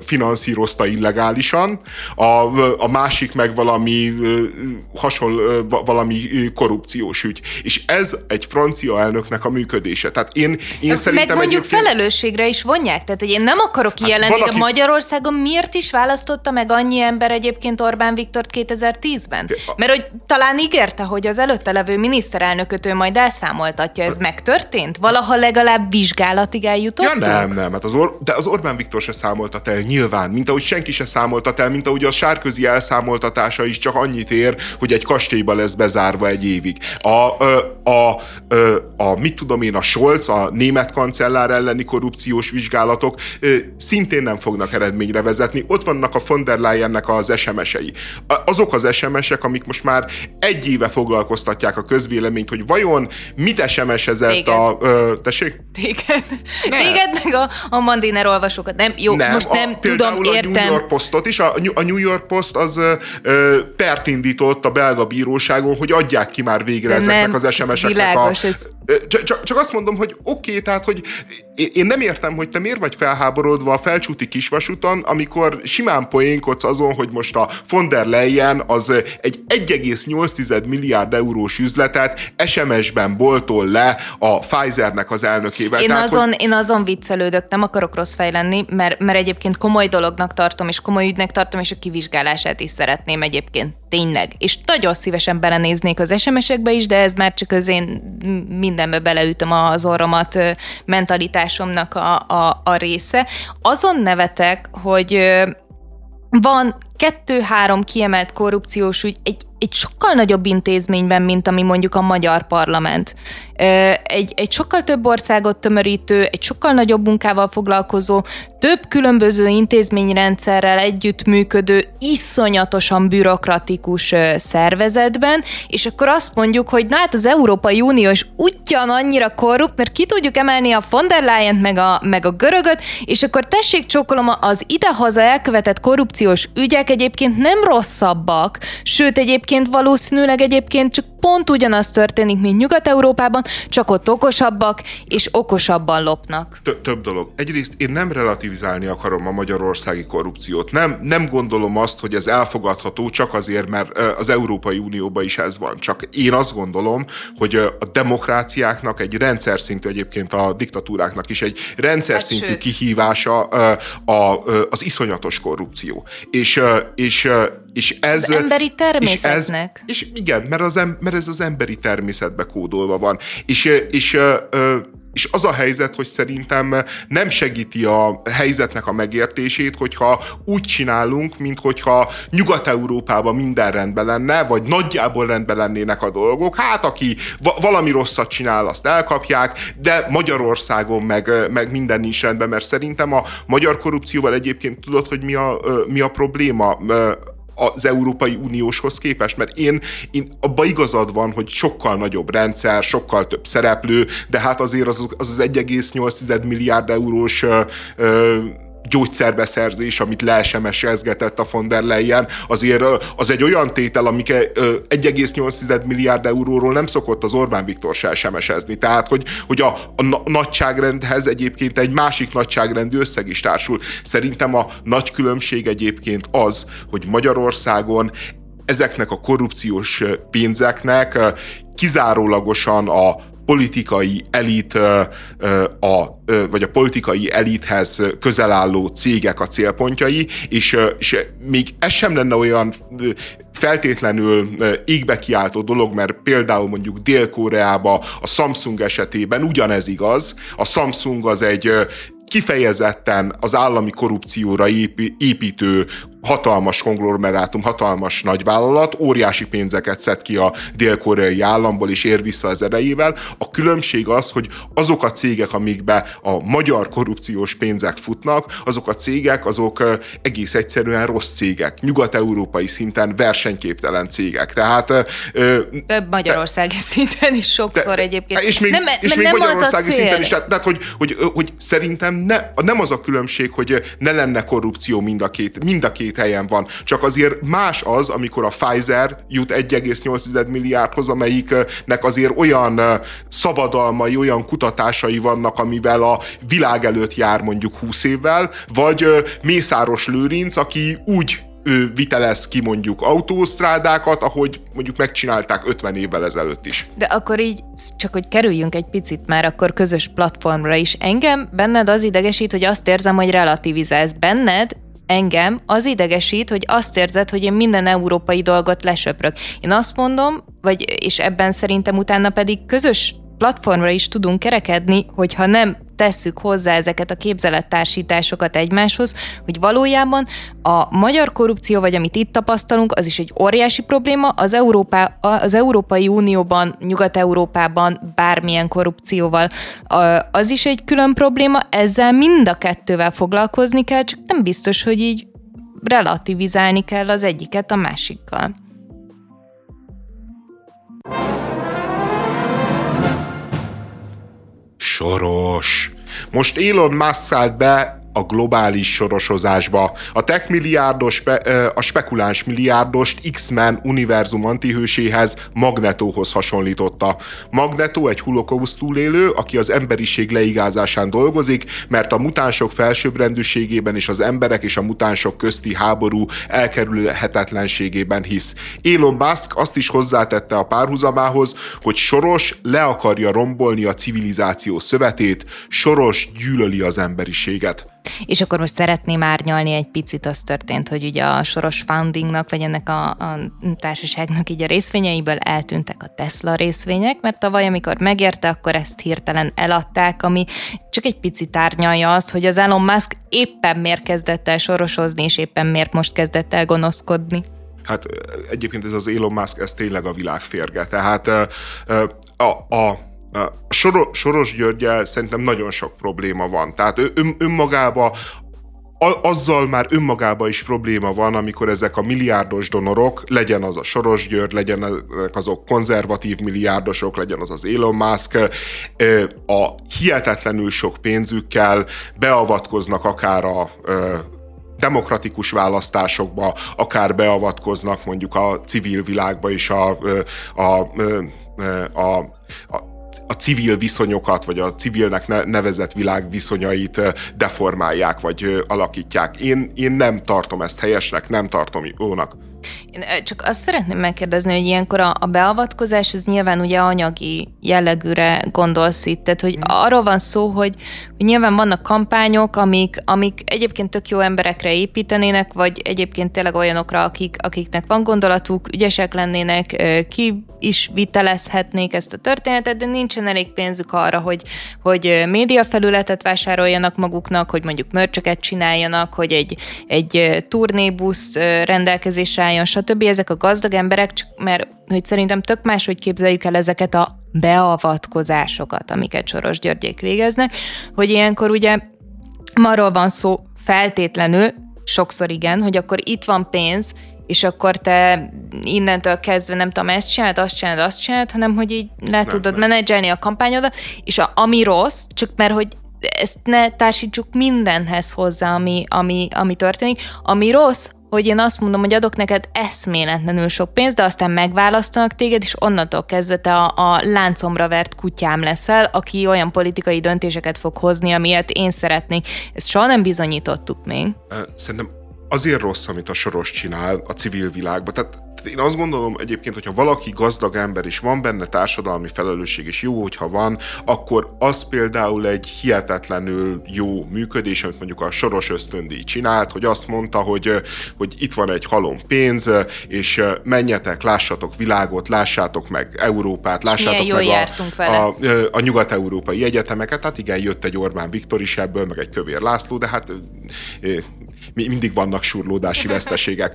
finanszírozta illegálisan, a, a másik meg valami hasonló, valami korrupciós ügy. És ez egy francia elnöknek a működése. Tehát én, én szerintem meg mondjuk egyébként... felelősségre is vonják. Tehát, hogy én nem akarok kijelenteni, hát valaki... de Magyarországon miért is választotta meg annyi ember egyébként Orbán Viktort 2010-ben? Mert hogy talán ígérte, hogy az előtte levő miniszterelnököt ő majd elszámoltatja. Ez megtörtént? Valaha legalább vizsgálatig eljutottunk? Ja nem, nem. Hát az Or- de az Orbán Viktor se számoltat el nyilván, mint ahogy senki se számoltat el, mint ahogy a sárközi elszámoltatása is csak annyit ér, hogy egy kastélyba lesz bezárva egy évig. A, a, a, a, a mit tudom én, a Scholz, a német kancellár elleni korrupciós vizsgálatok szintén nem fognak eredményre vezetni. Ott vannak a von der Leyennek az SMS-ei. Azok az SMS-ek, amik most már egy éve foglalkoztatják a közvéleményt, hogy vajon mit SMS-ezett a... Ö, tessék? Téged. Ne. Téged meg a, a Mandiner olvasókat. Nem, jó, nem, most nem a, tudom, a értem. New York Postot is. A, a New York Post az ö, pert indított a belga bíróságon, hogy adják ki már végre De ezeknek nem, az SMS-eknek a... Ez... Csak, csak azt mondom, hogy oké, okay, tehát, hogy én nem értem, hogy te miért vagy felháborodva a felcsúti kisvasúton, amikor simán poénkodsz azon, hogy most a von der Leyen az egy 1,8 milliárd eurós üzletet SMS-ben boltol le a Pfizernek az elnökével. Én, Tehát, azon, hogy... én azon viccelődök, nem akarok rossz fej lenni, mert, mert egyébként komoly dolognak tartom, és komoly ügynek tartom, és a kivizsgálását is szeretném egyébként. Tényleg. És nagyon szívesen belenéznék az SMS-ekbe is, de ez már csak az én mindenbe beleütöm az orromat mentalitásomnak a, a, a része. Azon nevetek, hogy van kettő-három kiemelt korrupciós ügy egy, egy sokkal nagyobb intézményben, mint ami mondjuk a magyar parlament. Egy, egy sokkal több országot tömörítő, egy sokkal nagyobb munkával foglalkozó, több különböző intézményrendszerrel együttműködő, iszonyatosan bürokratikus szervezetben, és akkor azt mondjuk, hogy na hát az Európai Unió is annyira korrupt, mert ki tudjuk emelni a von der Leyen meg a, meg a görögöt, és akkor tessék csókolom, az idehaza elkövetett korrupciós ügyek egyébként nem rosszabbak, sőt egyébként valószínűleg egyébként csak pont ugyanaz történik, mint Nyugat-Európában, csak ott okosabbak és okosabban lopnak. Több dolog. Egyrészt én nem relativizálni akarom a magyarországi korrupciót. Nem, nem gondolom azt, hogy ez elfogadható csak azért, mert az Európai Unióban is ez van. Csak én azt gondolom, hogy a demokráciáknak egy rendszer szintű, egyébként a diktatúráknak is egy rendszer hát szintű kihívása az iszonyatos korrupció. És, és és ez, az emberi természetnek. És, ez, és igen, mert, az, mert ez az emberi természetbe kódolva van. És, és és az a helyzet, hogy szerintem nem segíti a helyzetnek a megértését, hogyha úgy csinálunk, mint hogyha Nyugat-Európában minden rendben lenne, vagy nagyjából rendben lennének a dolgok. Hát, aki va- valami rosszat csinál, azt elkapják, de Magyarországon meg, meg minden nincs rendben, mert szerintem a magyar korrupcióval egyébként tudod, hogy mi a, mi a probléma? Az Európai Unióshoz képest, mert én, én abban igazad van, hogy sokkal nagyobb rendszer, sokkal több szereplő, de hát azért az az, az 1,8 milliárd eurós ö, ö, gyógyszerbeszerzés, amit leesemesezgetett a von der Leyen, azért az egy olyan tétel, amik 1,8 milliárd euróról nem szokott az Orbán Viktor se esemesezni. Tehát, hogy, hogy a, a nagyságrendhez egyébként egy másik nagyságrendű összeg is társul. Szerintem a nagy különbség egyébként az, hogy Magyarországon ezeknek a korrupciós pénzeknek kizárólagosan a politikai elit, a, vagy a politikai elithez közel álló cégek a célpontjai, és, és még ez sem lenne olyan feltétlenül égbe kiáltó dolog, mert például mondjuk Dél-Koreába a Samsung esetében ugyanez igaz. A Samsung az egy kifejezetten az állami korrupcióra építő hatalmas konglomerátum, hatalmas nagyvállalat, óriási pénzeket szed ki a dél-koreai államból, és ér vissza az erejével. A különbség az, hogy azok a cégek, amikbe a magyar korrupciós pénzek futnak, azok a cégek, azok egész egyszerűen rossz cégek, nyugat-európai szinten versenyképtelen cégek. Tehát több magyarországi de, szinten is sokszor de, egyébként. És még, nem, és még nem magyarországi szinten is, tehát, tehát hogy, hogy, hogy szerintem ne, nem az a különbség, hogy ne lenne korrupció mind a két, mind a két két helyen van. Csak azért más az, amikor a Pfizer jut 1,8 milliárdhoz, amelyiknek azért olyan szabadalmai, olyan kutatásai vannak, amivel a világ előtt jár mondjuk 20 évvel, vagy Mészáros Lőrinc, aki úgy ő vitelez ki mondjuk autósztrádákat, ahogy mondjuk megcsinálták 50 évvel ezelőtt is. De akkor így, csak hogy kerüljünk egy picit már akkor közös platformra is. Engem benned az idegesít, hogy azt érzem, hogy relativizálsz. Benned engem az idegesít, hogy azt érzed, hogy én minden európai dolgot lesöprök. Én azt mondom, vagy és ebben szerintem utána pedig közös platformra is tudunk kerekedni, hogyha nem tesszük hozzá ezeket a képzelettársításokat egymáshoz, hogy valójában a magyar korrupció, vagy amit itt tapasztalunk, az is egy óriási probléma, az, Európá, az Európai Unióban, Nyugat-Európában bármilyen korrupcióval az is egy külön probléma, ezzel mind a kettővel foglalkozni kell, csak nem biztos, hogy így relativizálni kell az egyiket a másikkal. Soros. Most Elon Musk be a globális sorosozásba. A tech milliárdos, a spekuláns milliárdost X-Men univerzum antihőséhez Magnetóhoz hasonlította. Magneto egy holokauszt túlélő, aki az emberiség leigázásán dolgozik, mert a mutánsok felsőbbrendűségében és az emberek és a mutánsok közti háború elkerülhetetlenségében hisz. Elon Musk azt is hozzátette a párhuzamához, hogy Soros le akarja rombolni a civilizáció szövetét, Soros gyűlöli az emberiséget. És akkor most szeretném árnyalni egy picit, az történt, hogy ugye a Soros Foundingnak, vagy ennek a, a társaságnak így a részvényeiből eltűntek a Tesla részvények, mert tavaly, amikor megérte, akkor ezt hirtelen eladták, ami csak egy picit árnyalja azt, hogy az Elon Musk éppen miért kezdett el sorosozni, és éppen miért most kezdett el gonoszkodni. Hát egyébként ez az Elon Musk, ez tényleg a világ férge. Tehát a, a, a Soros, Soros Györgyel szerintem nagyon sok probléma van. Tehát ön, önmagába azzal már önmagában is probléma van, amikor ezek a milliárdos donorok, legyen az a Soros György, legyen azok konzervatív milliárdosok, legyen az az Elon Musk, a hihetetlenül sok pénzükkel beavatkoznak akár a demokratikus választásokba, akár beavatkoznak mondjuk a civil világba is a, a, a, a, a a civil viszonyokat, vagy a civilnek nevezett világ viszonyait deformálják, vagy alakítják. Én, én nem tartom ezt helyesnek, nem tartom jónak. Én csak azt szeretném megkérdezni, hogy ilyenkor a, a beavatkozás, ez nyilván ugye anyagi jellegűre gondolsz itt, tehát hogy arról van szó, hogy, hogy nyilván vannak kampányok, amik, amik egyébként tök jó emberekre építenének, vagy egyébként tényleg olyanokra, akik, akiknek van gondolatuk, ügyesek lennének, ki is vitelezhetnék ezt a történetet, de nincsen elég pénzük arra, hogy, hogy médiafelületet vásároljanak maguknak, hogy mondjuk mörcsöket csináljanak, hogy egy, egy turnébusz rendelkezésre álljon, stb. Ezek a gazdag emberek, csak mert hogy szerintem tök máshogy képzeljük el ezeket a beavatkozásokat, amiket Soros Györgyék végeznek, hogy ilyenkor ugye arról van szó feltétlenül, sokszor igen, hogy akkor itt van pénz, és akkor te innentől kezdve nem tudom, ezt csináld, azt csináld, azt csináld, hanem hogy így le nem, tudod nem. menedzselni a kampányodat, és a, ami rossz, csak mert hogy ezt ne társítsuk mindenhez hozzá, ami, ami, ami történik. Ami rossz, hogy én azt mondom, hogy adok neked eszméletlenül sok pénzt, de aztán megválasztanak téged, és onnantól kezdve te a, a láncomra vert kutyám leszel, aki olyan politikai döntéseket fog hozni, amilyet én szeretnék. Ezt soha nem bizonyítottuk még. Szerintem azért rossz, amit a Soros csinál a civil világban. Tehát én azt gondolom egyébként, hogyha valaki gazdag ember is van benne társadalmi felelősség, és jó, hogyha van, akkor az például egy hihetetlenül jó működés, amit mondjuk a Soros ösztöndíj csinált, hogy azt mondta, hogy, hogy itt van egy halom pénz, és menjetek, lássatok világot, lássátok meg Európát, lássátok meg a, a, a nyugat-európai egyetemeket. Hát igen, jött egy Orbán Viktor is ebből, meg egy Kövér László, de hát mindig vannak surlódási veszteségek.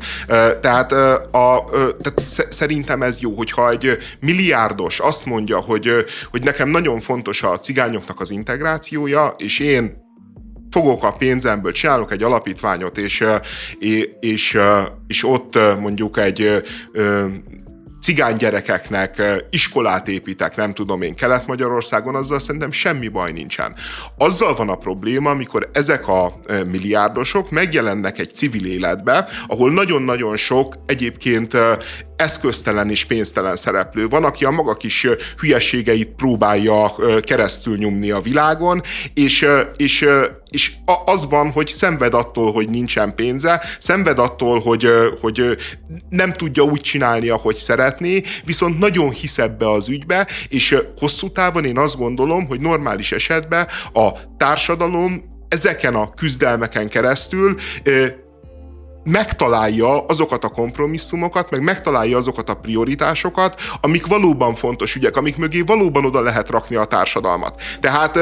Tehát, a, tehát szerintem ez jó, hogyha egy milliárdos azt mondja, hogy, hogy nekem nagyon fontos a cigányoknak az integrációja, és én fogok a pénzemből, csinálok egy alapítványot, és, és, és ott mondjuk egy cigány gyerekeknek iskolát építek, nem tudom én, Kelet-Magyarországon, azzal szerintem semmi baj nincsen. Azzal van a probléma, amikor ezek a milliárdosok megjelennek egy civil életbe, ahol nagyon-nagyon sok egyébként eszköztelen és pénztelen szereplő. Van, aki a maga kis hülyeségeit próbálja keresztül nyomni a világon, és, és, és az van, hogy szenved attól, hogy nincsen pénze, szenved attól, hogy, hogy nem tudja úgy csinálni, ahogy szeretné, viszont nagyon hisz ebbe az ügybe, és hosszú távon én azt gondolom, hogy normális esetben a társadalom ezeken a küzdelmeken keresztül megtalálja azokat a kompromisszumokat, meg megtalálja azokat a prioritásokat, amik valóban fontos ügyek, amik mögé valóban oda lehet rakni a társadalmat. Tehát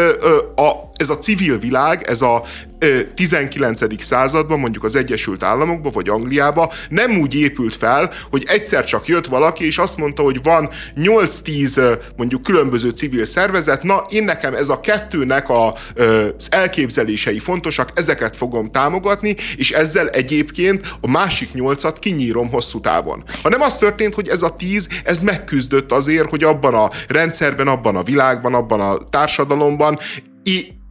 a, ez a civil világ, ez a 19. században, mondjuk az Egyesült Államokban vagy Angliába nem úgy épült fel, hogy egyszer csak jött valaki, és azt mondta, hogy van 8-10 mondjuk különböző civil szervezet, na én nekem ez a kettőnek a, az elképzelései fontosak, ezeket fogom támogatni, és ezzel egyébként a másik nyolcat kinyírom hosszú távon. Hanem az történt, hogy ez a tíz, ez megküzdött azért, hogy abban a rendszerben, abban a világban, abban a társadalomban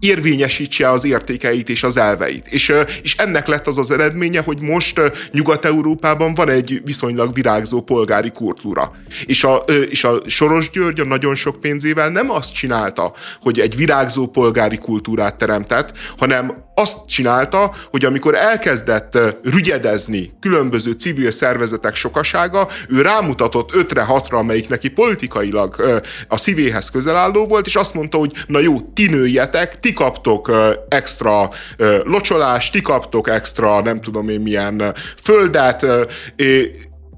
érvényesítse az értékeit és az elveit. És, és ennek lett az az eredménye, hogy most Nyugat-Európában van egy viszonylag virágzó polgári kultúra. És a, és a Soros György a nagyon sok pénzével nem azt csinálta, hogy egy virágzó polgári kultúrát teremtett, hanem azt csinálta, hogy amikor elkezdett rügyedezni különböző civil szervezetek sokasága, ő rámutatott ötre, hatra, amelyik neki politikailag a szívéhez közel álló volt, és azt mondta, hogy na jó, ti nőjetek, ti kaptok extra locsolást, ti kaptok extra, nem tudom én milyen földet,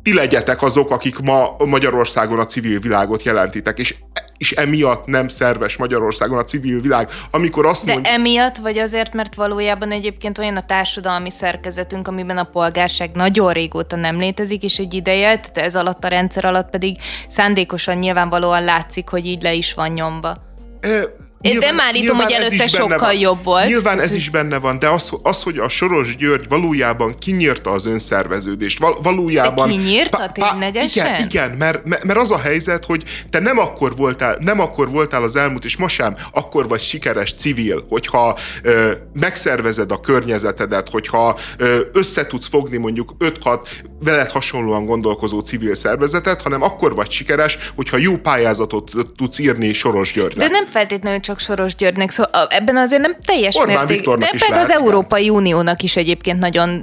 ti legyetek azok, akik ma Magyarországon a civil világot jelentitek. És és emiatt nem szerves Magyarországon a civil világ. Amikor azt De mond... emiatt, vagy azért, mert valójában egyébként olyan a társadalmi szerkezetünk, amiben a polgárság nagyon régóta nem létezik, és egy ideje, de ez alatt a rendszer alatt pedig szándékosan nyilvánvalóan látszik, hogy így le is van nyomva. E- Nyilván, nem állítom, hogy előtte sokkal van. jobb volt. Nyilván ez is benne van, de az, az, hogy a Soros György valójában kinyírta az önszerveződést, val, valójában... De kinyírta ténylegesen? Igen, igen mert, mert az a helyzet, hogy te nem akkor voltál, nem akkor voltál az elmúlt, és most sem akkor vagy sikeres civil, hogyha ö, megszervezed a környezetedet, hogyha ö, összetudsz fogni mondjuk 5-6 veled hasonlóan gondolkozó civil szervezetet, hanem akkor vagy sikeres, hogyha jó pályázatot tudsz írni Soros Györgynek. De nem feltétlenül csak Soros Györgynek, szóval ebben azért nem teljes Orbán mérték, Viktornak de meg az Európai Uniónak is egyébként nagyon...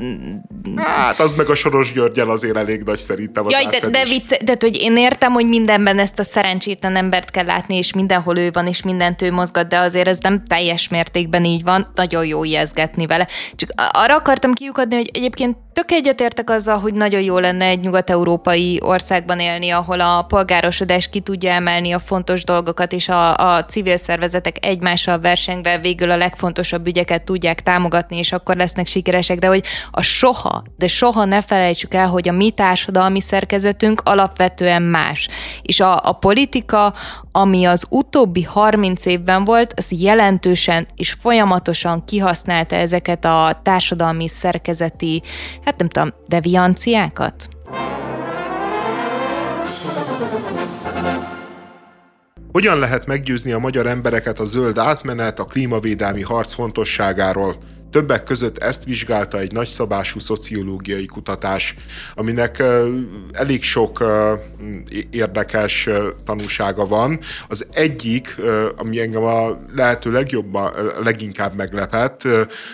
Hát az meg a Soros Györgyel azért elég nagy szerintem az Jaj, de, de, vicc, de hogy én értem, hogy mindenben ezt a szerencsétlen embert kell látni, és mindenhol ő van, és mindent ő mozgat, de azért ez nem teljes mértékben így van, nagyon jó ijeszgetni vele. Csak arra akartam kiukadni, hogy egyébként tök egyetértek azzal, hogy nagyon jó lenne egy nyugat-európai országban élni, ahol a polgárosodás ki tudja emelni a fontos dolgokat, és a, a civil szervezetek egymással versengve végül a legfontosabb ügyeket tudják támogatni, és akkor lesznek sikeresek, de hogy a soha, de soha ne felejtsük el, hogy a mi társadalmi szerkezetünk alapvetően más. És a, a politika, ami az utóbbi 30 évben volt, az jelentősen és folyamatosan kihasználta ezeket a társadalmi szerkezeti, hát nem tudom, devianciákat? Hogyan lehet meggyőzni a magyar embereket a zöld átmenet, a klímavédelmi harc fontosságáról? Többek között ezt vizsgálta egy nagyszabású szociológiai kutatás, aminek elég sok érdekes tanúsága van. Az egyik, ami engem a lehető legjobban, leginkább meglepett,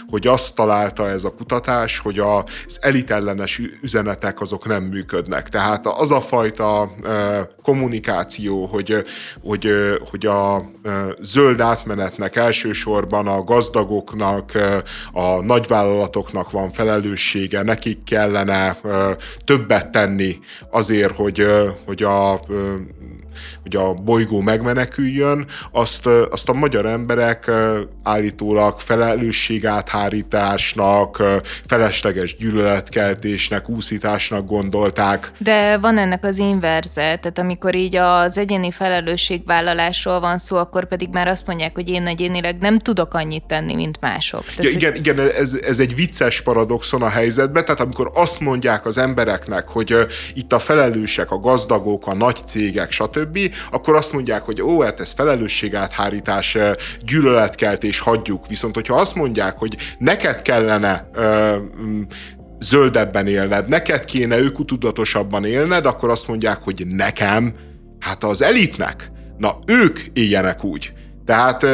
hogy azt találta ez a kutatás, hogy az elitellenes üzenetek azok nem működnek. Tehát az a fajta kommunikáció, hogy, hogy, hogy a zöld átmenetnek elsősorban a gazdagoknak, a nagyvállalatoknak van felelőssége, nekik kellene többet tenni azért, hogy, hogy a hogy a bolygó megmeneküljön, azt, azt a magyar emberek állítólag felelősségáthárításnak, felesleges gyűlöletkeltésnek, úszításnak gondolták. De van ennek az inverze, tehát amikor így az egyéni felelősségvállalásról van szó, akkor pedig már azt mondják, hogy én egyénileg nem tudok annyit tenni, mint mások. Tehát, ja, igen, igen ez, ez egy vicces paradoxon a helyzetben, tehát amikor azt mondják az embereknek, hogy itt a felelősek, a gazdagok, a nagy cégek, stb., akkor azt mondják, hogy ó, hát ez felelősségáthárítás, gyűlöletkeltés, hagyjuk. Viszont, hogyha azt mondják, hogy neked kellene ö, zöldebben élned, neked kéne ökotudatosabban élned, akkor azt mondják, hogy nekem, hát az elitnek, na ők éljenek úgy. Tehát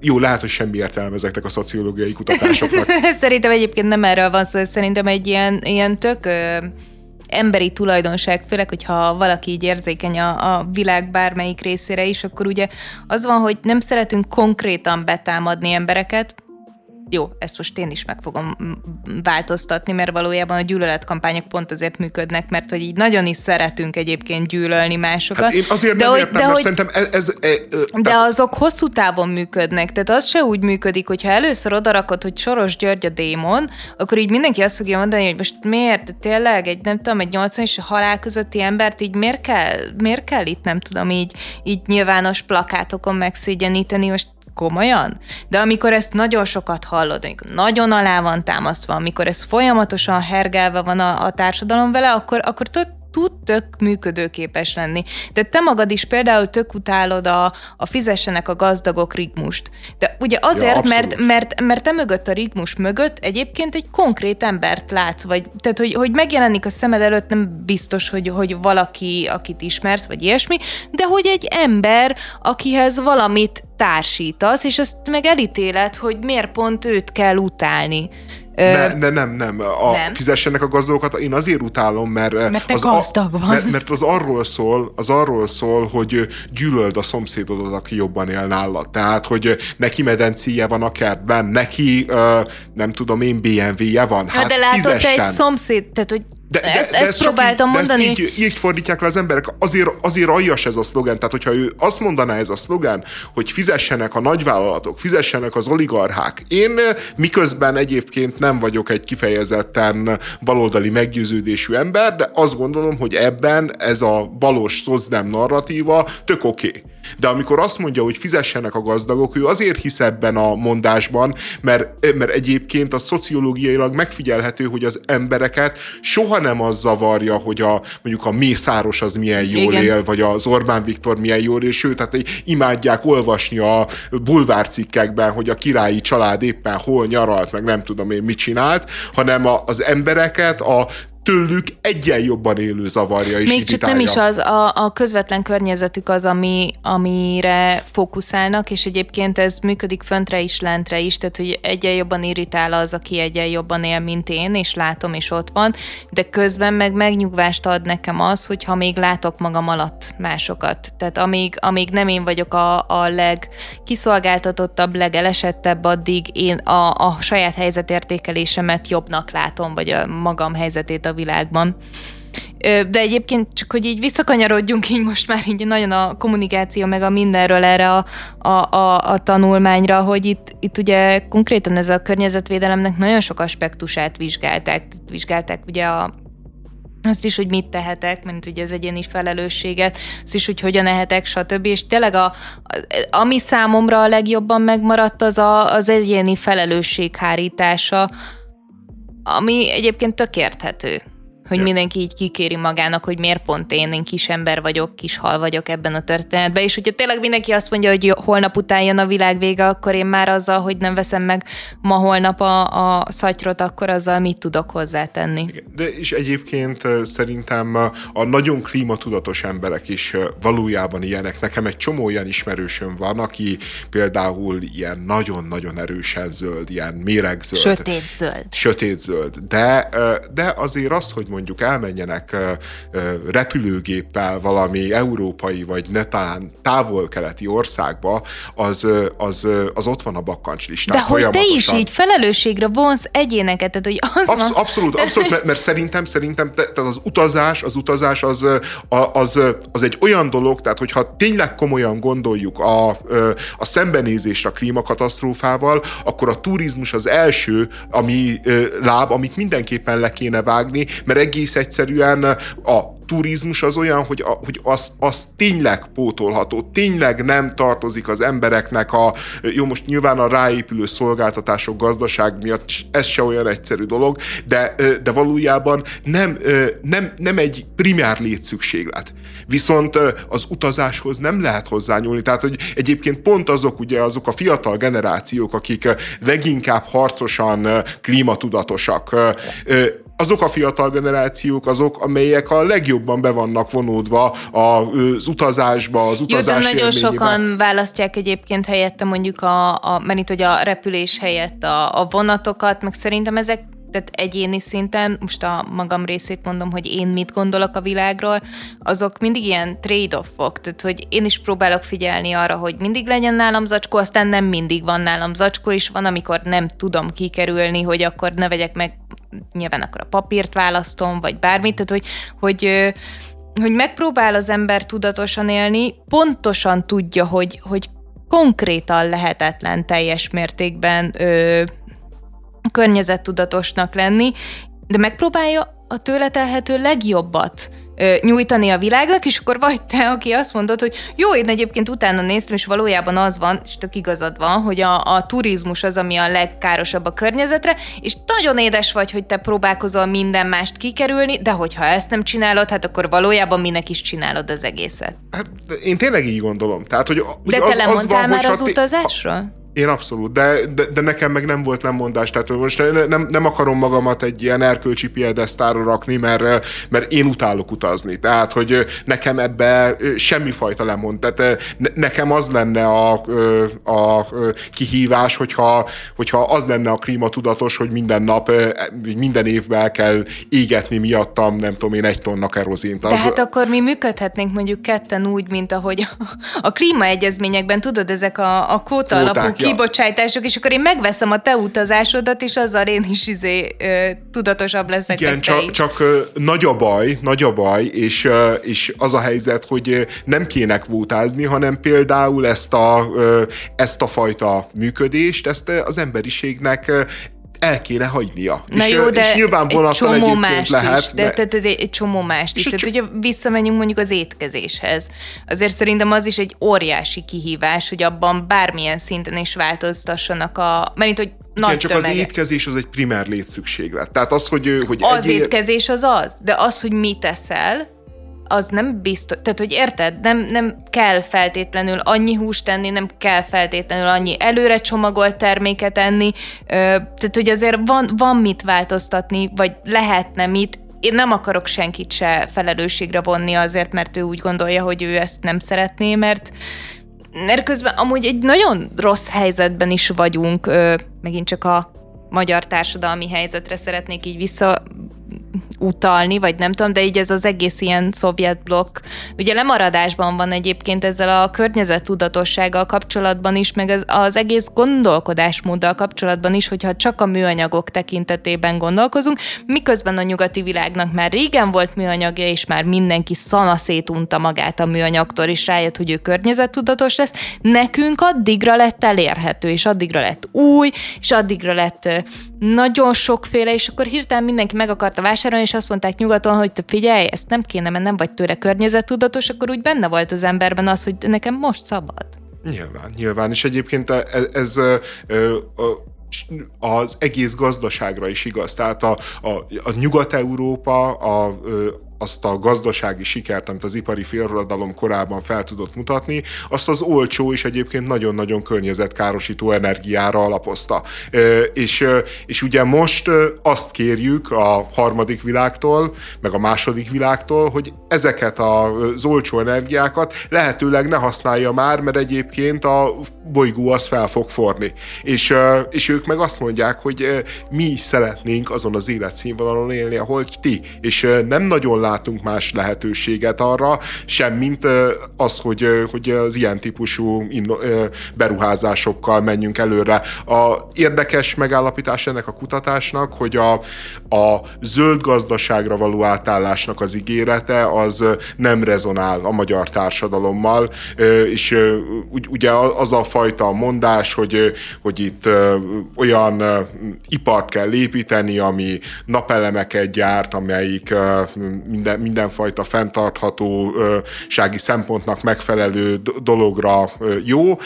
jó, lehet, hogy semmi értelme ezeknek a szociológiai kutatásoknak. szerintem egyébként nem erről van szó, szerintem egy ilyen, ilyen tök emberi tulajdonság, főleg, hogyha valaki így érzékeny a, a világ bármelyik részére is, akkor ugye az van, hogy nem szeretünk konkrétan betámadni embereket, jó, ezt most én is meg fogom változtatni, mert valójában a gyűlöletkampányok pont azért működnek, mert hogy így nagyon is szeretünk egyébként gyűlölni másokat. Hát én azért de nem hogy, értem, de mert hogy, szerintem ez... ez, ez de tehát... azok hosszú távon működnek, tehát az se úgy működik, hogyha először odarakod, hogy Soros György a démon, akkor így mindenki azt fogja mondani, hogy most miért, tényleg egy, nem tudom, egy 80 és halál közötti embert így miért kell, miért kell itt, nem tudom, így, így nyilvános plakátokon megszégyeníteni, most komolyan? De amikor ezt nagyon sokat hallod, amikor nagyon alá van támasztva, amikor ez folyamatosan hergelve van a, a társadalom vele, akkor, akkor tök, tud tök működőképes lenni. De te magad is például tök utálod a, a fizessenek a gazdagok rigmust. De ugye azért, ja, mert, mert, mert te mögött a rigmus mögött egyébként egy konkrét embert látsz, vagy tehát, hogy, hogy megjelenik a szemed előtt, nem biztos, hogy, hogy valaki, akit ismersz, vagy ilyesmi, de hogy egy ember, akihez valamit társítasz, és azt meg elítéled, hogy miért pont őt kell utálni. Ne, ne, nem, nem. A, nem. Fizessenek a gazdagokat, én azért utálom, mert, mert az, gazdag a, mert, mert, az arról szól, az arról szól, hogy gyűlöld a szomszédodat, aki jobban él nálad. Tehát, hogy neki medencéje van a kertben, neki, uh, nem tudom én, BMW-je van. Hát, de látod, te egy szomszéd, tehát, hogy de, de, ezt, de ezt, ezt próbáltam így, mondani. De ezt így, így fordítják le az emberek. Azért, azért aljas ez a szlogen. Tehát, hogyha ő azt mondaná ez a szlogen, hogy fizessenek a nagyvállalatok, fizessenek az oligarchák. Én miközben egyébként nem vagyok egy kifejezetten baloldali meggyőződésű ember, de azt gondolom, hogy ebben ez a balos szozdem narratíva tök oké. Okay. De amikor azt mondja, hogy fizessenek a gazdagok, ő azért hisz ebben a mondásban, mert, mert egyébként a szociológiailag megfigyelhető, hogy az embereket soha nem az zavarja, hogy a, mondjuk a Mészáros az milyen jól Igen. él, vagy az Orbán Viktor milyen jól él, sőt, tehát imádják olvasni a bulvárcikkekben, hogy a királyi család éppen hol nyaralt, meg nem tudom én mit csinált, hanem a, az embereket a tőlük egyen jobban élő zavarja is Még csak nem is az, a, a közvetlen környezetük az, ami, amire fókuszálnak, és egyébként ez működik föntre is, lentre is, tehát hogy egyen jobban irritál az, aki egyen jobban él, mint én, és látom, és ott van, de közben meg megnyugvást ad nekem az, hogyha még látok magam alatt másokat. Tehát amíg, amíg nem én vagyok a, a legkiszolgáltatottabb, legelesettebb, addig én a, a saját helyzetértékelésemet jobbnak látom, vagy a magam helyzetét a világban. De egyébként csak, hogy így visszakanyarodjunk így most már így nagyon a kommunikáció meg a mindenről erre a, a, a, a tanulmányra, hogy itt, itt ugye konkrétan ez a környezetvédelemnek nagyon sok aspektusát vizsgálták. Vizsgálták ugye a, azt is, hogy mit tehetek, mint ugye az egyéni felelősséget, azt is, hogy hogyan ehetek, stb. És tényleg a, ami számomra a legjobban megmaradt, az a, az egyéni felelősség hárítása, ami egyébként tök érthető hogy ja. mindenki így kikéri magának, hogy miért pont én, én kis ember vagyok, kis hal vagyok ebben a történetben, és hogyha tényleg mindenki azt mondja, hogy holnap után jön a világ vége, akkor én már azzal, hogy nem veszem meg ma holnap a, a szatyrot, akkor azzal mit tudok hozzátenni. De és egyébként szerintem a nagyon klímatudatos emberek is valójában ilyenek. Nekem egy csomó olyan ismerősöm van, aki például ilyen nagyon-nagyon erősen zöld, ilyen méregzöld. Sötét zöld. Sötét zöld. De, de azért az, hogy mondjuk elmenjenek repülőgéppel valami európai vagy netán távol-keleti országba, az, az, az ott van a bakkantslistán De hogy te is így felelősségre vonsz egyéneket, tehát hogy az Absz- van... Abszolút, abszolút, mert, mert szerintem, szerintem tehát az utazás, az utazás az, az, az egy olyan dolog, tehát hogyha tényleg komolyan gondoljuk a, a szembenézést a klímakatasztrófával, akkor a turizmus az első ami láb, amit mindenképpen le kéne vágni, mert egész egyszerűen a turizmus az olyan, hogy, a, hogy az, az tényleg pótolható, tényleg nem tartozik az embereknek a, jó most nyilván a ráépülő szolgáltatások gazdaság miatt ez se olyan egyszerű dolog, de, de valójában nem, nem, nem egy primár létszükséglet. Viszont az utazáshoz nem lehet hozzányúlni, tehát hogy egyébként pont azok ugye azok a fiatal generációk, akik leginkább harcosan klímatudatosak, azok a fiatal generációk azok, amelyek a legjobban be vannak vonódva az utazásba, az utazás Jó, nagyon sokan választják egyébként helyette mondjuk a, a mert itt, hogy a repülés helyett a, a vonatokat, meg szerintem ezek tehát egyéni szinten, most a magam részét mondom, hogy én mit gondolok a világról, azok mindig ilyen trade-offok, tehát hogy én is próbálok figyelni arra, hogy mindig legyen nálam zacskó, aztán nem mindig van nálam zacskó, és van, amikor nem tudom kikerülni, hogy akkor ne vegyek meg, nyilván akkor a papírt választom, vagy bármit, tehát hogy, hogy hogy megpróbál az ember tudatosan élni, pontosan tudja, hogy, hogy konkrétan lehetetlen teljes mértékben ö, környezettudatosnak lenni, de megpróbálja a tőle telhető legjobbat nyújtani a világnak, és akkor vagy te, aki azt mondod, hogy jó, én egyébként utána néztem, és valójában az van, és tök igazad van, hogy a, a turizmus az, ami a legkárosabb a környezetre, és nagyon édes vagy, hogy te próbálkozol minden mást kikerülni, de hogyha ezt nem csinálod, hát akkor valójában minek is csinálod az egészet. Hát én tényleg így gondolom. Tehát, hogy, de te lemondtál az van, már az utazásról? Ha, én abszolút, de, de, de nekem meg nem volt lemondás, tehát most nem, nem akarom magamat egy ilyen erkölcsi piedesztára rakni, mert, mert én utálok utazni, tehát hogy nekem ebbe semmifajta lemond, tehát nekem az lenne a, a kihívás, hogyha, hogyha az lenne a klímatudatos, hogy minden nap, minden évben el kell égetni miattam, nem tudom én, egy tonna kerozint. Az... De hát akkor mi működhetnénk mondjuk ketten úgy, mint ahogy a, a klímaegyezményekben, tudod, ezek a, a kóta alapú kibocsátások, és akkor én megveszem a te utazásodat, és azzal én is izé, ö, tudatosabb leszek. Igen, csak, csak ö, nagy a baj, nagy a baj, és, ö, és az a helyzet, hogy nem kéne kvótázni, hanem például ezt a, ö, ezt a fajta működést, ezt az emberiségnek el kéne hagynia. Na és, jó, de és nyilvánvalóan egy csomó mást lehet. Is, de, de, de, de egy csomó mást is. Tehát, hogyha visszamegyünk mondjuk az étkezéshez, azért szerintem az is egy óriási kihívás, hogy abban bármilyen szinten is változtassanak a... Mert hogy nagy Igen, csak tömege. az étkezés az egy primer létszükséglet. Tehát az, hogy... hogy az egyér... étkezés az az, de az, hogy mit teszel, az nem biztos, tehát hogy érted, nem, nem kell feltétlenül annyi húst tenni, nem kell feltétlenül annyi előre csomagolt terméket enni, tehát hogy azért van, van mit változtatni, vagy lehetne mit, én nem akarok senkit se felelősségre vonni azért, mert ő úgy gondolja, hogy ő ezt nem szeretné, mert mert közben amúgy egy nagyon rossz helyzetben is vagyunk, megint csak a magyar társadalmi helyzetre szeretnék így vissza utalni, vagy nem tudom, de így ez az egész ilyen szovjet blokk, ugye lemaradásban van egyébként ezzel a környezettudatossággal kapcsolatban is, meg az, az egész gondolkodásmóddal kapcsolatban is, hogyha csak a műanyagok tekintetében gondolkozunk, miközben a nyugati világnak már régen volt műanyagja, és már mindenki szanaszét unta magát a műanyagtól, és rájött, hogy ő környezettudatos lesz, nekünk addigra lett elérhető, és addigra lett új, és addigra lett nagyon sokféle, és akkor hirtelen mindenki meg akarta vásárolni, és azt mondták nyugaton, hogy figyelj, ezt nem kéne, mert nem vagy tőle környezettudatos, akkor úgy benne volt az emberben az, hogy nekem most szabad. Nyilván, nyilván, és egyébként ez, ez, ez az egész gazdaságra is igaz. Tehát a, a, a Nyugat-Európa, a, azt a gazdasági sikert, amit az ipari forradalom korában fel tudott mutatni, azt az olcsó és egyébként nagyon-nagyon környezetkárosító energiára alapozta. És, és ugye most azt kérjük a harmadik világtól, meg a második világtól, hogy ezeket az olcsó energiákat lehetőleg ne használja már, mert egyébként a bolygó az fel fog forni. És, és ők meg azt mondják, hogy mi szeretnénk azon az életszínvonalon élni, ahol ti, és nem nagyon látunk más lehetőséget arra, sem mint az, hogy, hogy az ilyen típusú beruházásokkal menjünk előre. A érdekes megállapítás ennek a kutatásnak, hogy a, a zöld gazdaságra való átállásnak az ígérete az nem rezonál a magyar társadalommal, és ugye az a fajta mondás, hogy, hogy itt olyan ipart kell építeni, ami napelemeket gyárt, amelyik minden, mindenfajta fenntarthatósági szempontnak megfelelő dologra jó.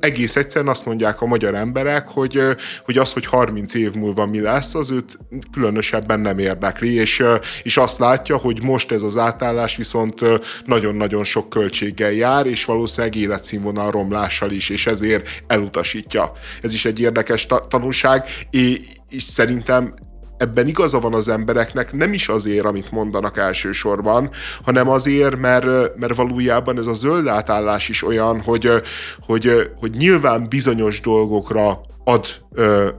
Egész egyszerűen azt mondják a magyar emberek, hogy, hogy az, hogy 30 év múlva mi lesz, az őt különösebben nem érdekli, és, és azt látja, hogy most ez az átállás viszont nagyon-nagyon sok költséggel jár, és valószínűleg életszínvonal romlással is, és ezért elutasítja. Ez is egy érdekes tanulság, és szerintem ebben igaza van az embereknek, nem is azért, amit mondanak elsősorban, hanem azért, mert, mert valójában ez a zöld átállás is olyan, hogy, hogy, hogy nyilván bizonyos dolgokra ad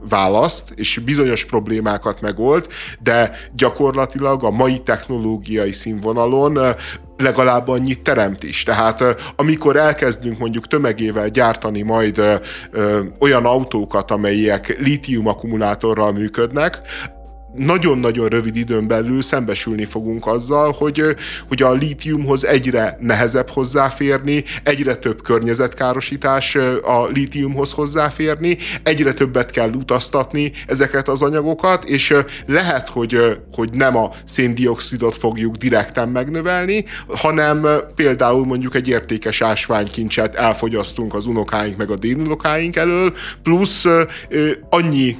választ, és bizonyos problémákat megold, de gyakorlatilag a mai technológiai színvonalon legalább annyit teremt is. Tehát amikor elkezdünk mondjuk tömegével gyártani majd ö, ö, olyan autókat, amelyek lítium akkumulátorral működnek, nagyon-nagyon rövid időn belül szembesülni fogunk azzal, hogy, hogy a lítiumhoz egyre nehezebb hozzáférni, egyre több környezetkárosítás a lítiumhoz hozzáférni, egyre többet kell utaztatni ezeket az anyagokat, és lehet, hogy, hogy nem a széndiokszidot fogjuk direkten megnövelni, hanem például mondjuk egy értékes ásványkincset elfogyasztunk az unokáink meg a délunokáink elől, plusz annyi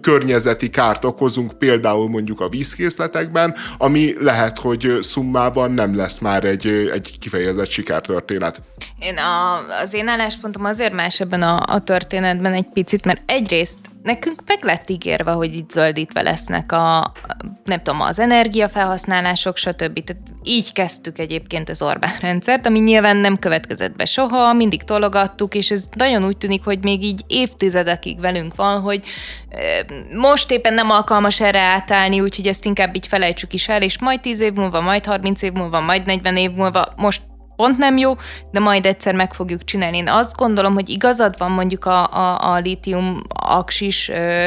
környezeti kárt okozunk például mondjuk a vízkészletekben, ami lehet, hogy szummában nem lesz már egy, egy kifejezett sikertörténet. Én a, az én álláspontom azért más ebben a, a történetben egy picit, mert egyrészt nekünk meg lett ígérve, hogy itt zöldítve lesznek a, nem tudom, az energiafelhasználások, stb. Tehát így kezdtük egyébként az Orbán rendszert, ami nyilván nem következett be soha, mindig tologattuk, és ez nagyon úgy tűnik, hogy még így évtizedekig velünk van, hogy most éppen nem alkalmas erre átállni, úgyhogy ezt inkább így felejtsük is el, és majd 10 év múlva, majd 30 év múlva, majd 40 év múlva, most pont nem jó, de majd egyszer meg fogjuk csinálni. Én azt gondolom, hogy igazad van mondjuk a, a, a lítium aksis ö,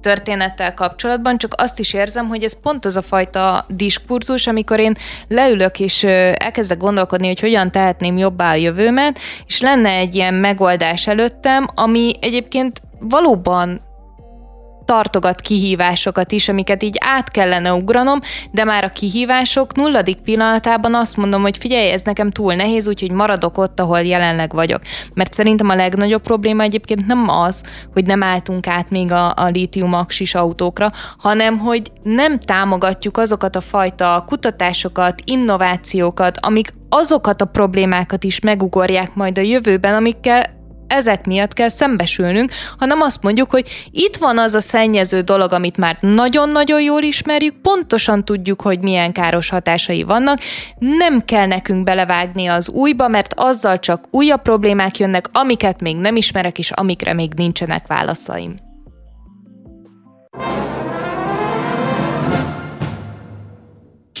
történettel kapcsolatban, csak azt is érzem, hogy ez pont az a fajta diskurzus, amikor én leülök és elkezdek gondolkodni, hogy hogyan tehetném jobbá a jövőmet, és lenne egy ilyen megoldás előttem, ami egyébként valóban tartogat kihívásokat is, amiket így át kellene ugranom, de már a kihívások nulladik pillanatában azt mondom, hogy figyelj, ez nekem túl nehéz, úgyhogy maradok ott, ahol jelenleg vagyok. Mert szerintem a legnagyobb probléma egyébként nem az, hogy nem álltunk át még a, a lítium aksis autókra, hanem hogy nem támogatjuk azokat a fajta kutatásokat, innovációkat, amik azokat a problémákat is megugorják majd a jövőben, amikkel ezek miatt kell szembesülnünk, hanem azt mondjuk, hogy itt van az a szennyező dolog, amit már nagyon-nagyon jól ismerjük, pontosan tudjuk, hogy milyen káros hatásai vannak, nem kell nekünk belevágni az újba, mert azzal csak újabb problémák jönnek, amiket még nem ismerek, és amikre még nincsenek válaszaim.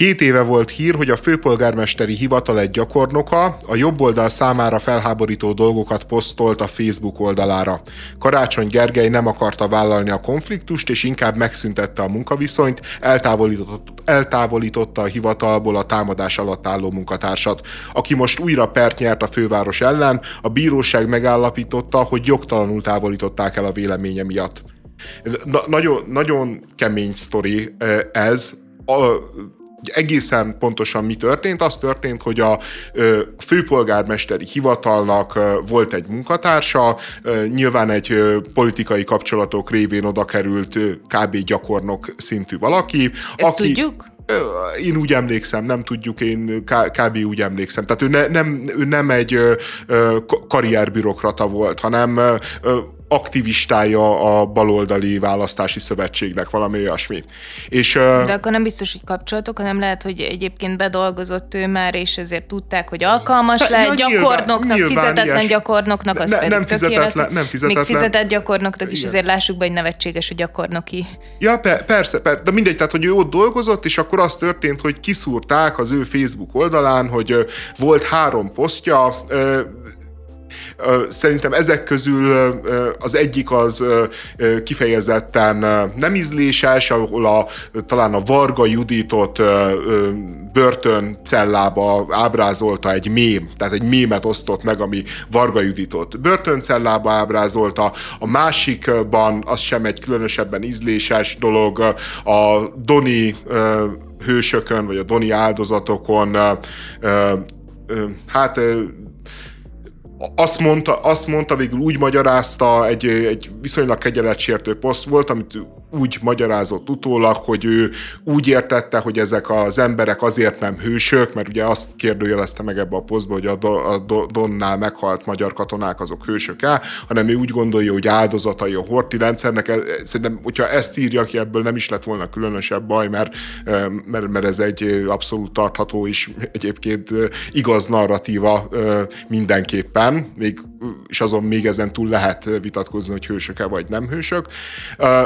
Két éve volt hír, hogy a főpolgármesteri hivatal egy gyakornoka a jobb oldal számára felháborító dolgokat posztolt a Facebook oldalára. Karácsony Gergely nem akarta vállalni a konfliktust, és inkább megszüntette a munkaviszonyt, eltávolított, eltávolította a hivatalból a támadás alatt álló munkatársat, aki most újra pert nyert a főváros ellen, a bíróság megállapította, hogy jogtalanul távolították el a véleménye miatt. Na, nagyon, nagyon kemény sztori eh, ez. A, egészen pontosan mi történt? Az történt, hogy a főpolgármesteri hivatalnak volt egy munkatársa, nyilván egy politikai kapcsolatok révén oda került kb. gyakornok szintű valaki. Ezt aki, tudjuk? Én úgy emlékszem, nem tudjuk, én kb. úgy emlékszem. Tehát ő, ne, nem, ő nem egy karrierbürokrata volt, hanem aktivistája a baloldali választási szövetségnek, valami olyasmi. És, De akkor nem biztos, hogy kapcsolatok, hanem lehet, hogy egyébként bedolgozott ő már, és ezért tudták, hogy alkalmas lehet ja, gyakornoknak, nyilván, fizetetlen ilyes. gyakornoknak, az ne, nem fizetetlen, nem fizetetlen. Még fizetett gyakornoknak is, azért lássuk be, hogy nevetséges a gyakornoki. Ja, per, persze, persze, de mindegy, tehát, hogy ő ott dolgozott, és akkor az történt, hogy kiszúrták az ő Facebook oldalán, hogy volt három posztja, Szerintem ezek közül az egyik az kifejezetten nem ízléses, ahol a, talán a Varga Juditot börtön cellába ábrázolta egy mém, tehát egy mémet osztott meg, ami Varga Juditot börtöncellába ábrázolta, a másikban az sem egy különösebben ízléses dolog, a Doni hősökön, vagy a Doni áldozatokon hát azt mondta, azt mondta, végül úgy magyarázta, egy, egy viszonylag kegyeletsértő poszt volt, amit úgy magyarázott utólag, hogy ő úgy értette, hogy ezek az emberek azért nem hősök, mert ugye azt kérdőjelezte meg ebbe a posztba, hogy a, Do- a Do- Donnál meghalt magyar katonák azok hősök el, hanem ő úgy gondolja, hogy áldozatai a horti rendszernek. Szerintem, hogyha ezt írja ki, ebből nem is lett volna különösebb baj, mert, mert, mert ez egy abszolút tartható és egyébként igaz narratíva mindenképpen, még, és azon még ezen túl lehet vitatkozni, hogy hősök-e vagy nem hősök.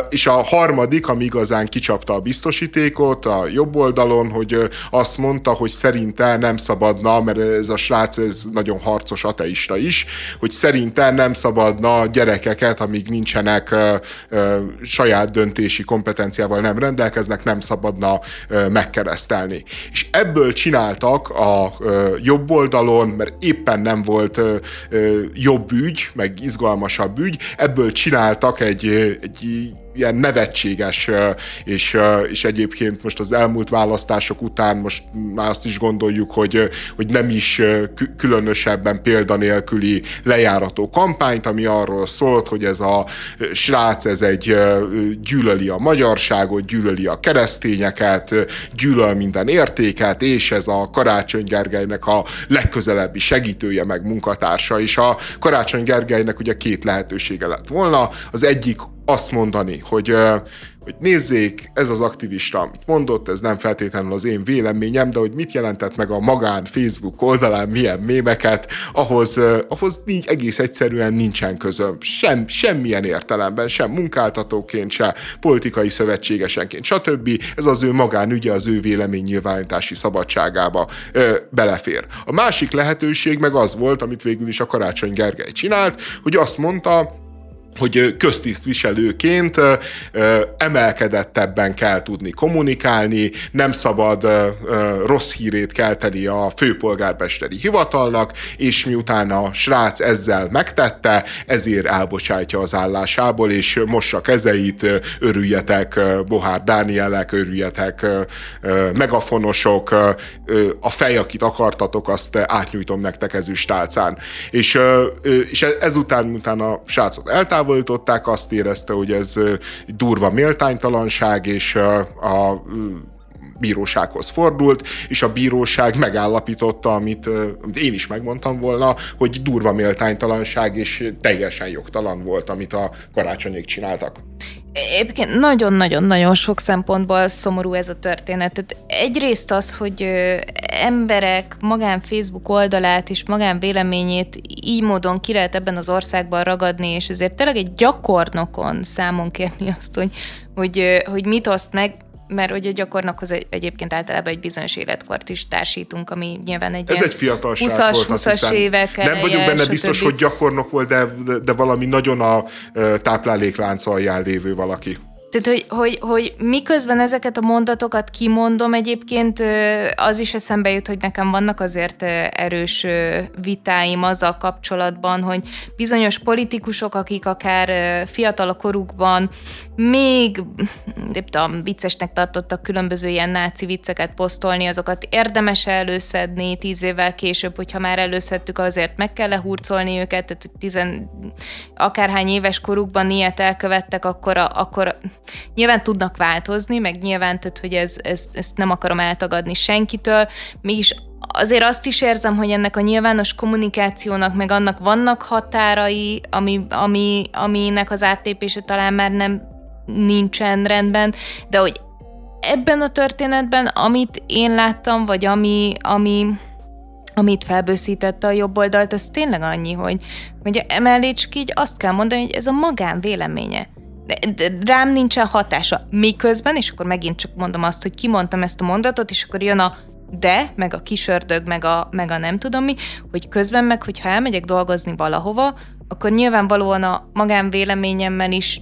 És a harmadik, ami igazán kicsapta a biztosítékot a jobb oldalon, hogy azt mondta, hogy szerinte nem szabadna, mert ez a srác ez nagyon harcos ateista is, hogy szerinte nem szabadna gyerekeket, amíg nincsenek saját döntési kompetenciával nem rendelkeznek, nem szabadna megkeresztelni. És ebből csináltak a jobb oldalon, mert éppen nem volt ö, jobb ügy, meg izgalmasabb ügy, ebből csináltak egy, egy ilyen nevetséges, és, és egyébként most az elmúlt választások után most már azt is gondoljuk, hogy, hogy nem is különösebben példanélküli lejárató kampányt, ami arról szólt, hogy ez a srác, ez egy gyűlöli a magyarságot, gyűlöli a keresztényeket, gyűlöl minden értéket, és ez a Karácsony Gergelynek a legközelebbi segítője, meg munkatársa, és a Karácsony Gergelynek ugye két lehetősége lett volna. Az egyik azt mondani, hogy, hogy nézzék, ez az aktivista, amit mondott, ez nem feltétlenül az én véleményem, de hogy mit jelentett meg a magán Facebook oldalán, milyen mémeket, ahhoz, ahhoz nincs, egész egyszerűen nincsen közöm. Sem, semmilyen értelemben, sem munkáltatóként, se politikai szövetségesenként, stb. Ez az ő magánügye, az ő vélemény nyilvánítási szabadságába ö, belefér. A másik lehetőség meg az volt, amit végül is a Karácsony Gergely csinált, hogy azt mondta, hogy köztisztviselőként emelkedettebben kell tudni kommunikálni, nem szabad rossz hírét kelteni a főpolgármesteri hivatalnak, és miután a srác ezzel megtette, ezért elbocsátja az állásából, és mossa kezeit, örüljetek Bohár Dánielek, örüljetek megafonosok, a fej, akit akartatok, azt átnyújtom nektek ezüstálcán. És, és ezután, utána a srácot eltávolították, eltávolították, azt érezte, hogy ez durva méltánytalanság, és a bírósághoz fordult, és a bíróság megállapította, amit én is megmondtam volna, hogy durva méltánytalanság és teljesen jogtalan volt, amit a karácsonyék csináltak. Egyébként nagyon-nagyon-nagyon sok szempontból szomorú ez a történet. Tehát egyrészt az, hogy emberek magán Facebook oldalát és magán véleményét így módon ki lehet ebben az országban ragadni, és ezért tényleg egy gyakornokon számon kérni azt, hogy, hogy, hogy mit oszt meg, mert hogy a gyakornokhoz egy, egyébként általában egy bizonyos életkort is társítunk, ami nyilván egy Ez egy fiatal 20-as, volt, 20 évek Nem vagyok benne biztos, hogy gyakornok volt, de, de valami nagyon a tápláléklánc alján lévő valaki. Tehát, hogy, hogy, hogy miközben ezeket a mondatokat kimondom, egyébként az is eszembe jut, hogy nekem vannak azért erős vitáim azzal kapcsolatban, hogy bizonyos politikusok, akik akár fiatal a korukban még, nem tudom, viccesnek tartottak különböző ilyen náci vicceket posztolni, azokat érdemes előszedni tíz évvel később, hogyha már előszedtük, azért meg kell lehurcolni őket, tehát tizen, akárhány éves korukban ilyet elkövettek, akkor, akkor nyilván tudnak változni, meg nyilván, tehát, hogy ez, ez, ezt nem akarom eltagadni senkitől, mégis azért azt is érzem, hogy ennek a nyilvános kommunikációnak, meg annak vannak határai, ami, ami, aminek az áttépése talán már nem nincsen rendben, de hogy ebben a történetben, amit én láttam, vagy ami, ami, amit felbőszítette a jobb oldalt, az tényleg annyi, hogy, hogy emellé csak így azt kell mondani, hogy ez a magán véleménye. De, de rám nincsen hatása. Miközben, és akkor megint csak mondom azt, hogy kimondtam ezt a mondatot, és akkor jön a de, meg a kisördög, meg a, meg a nem tudom mi, hogy közben meg, hogyha elmegyek dolgozni valahova, akkor nyilvánvalóan a magánvéleményemmel is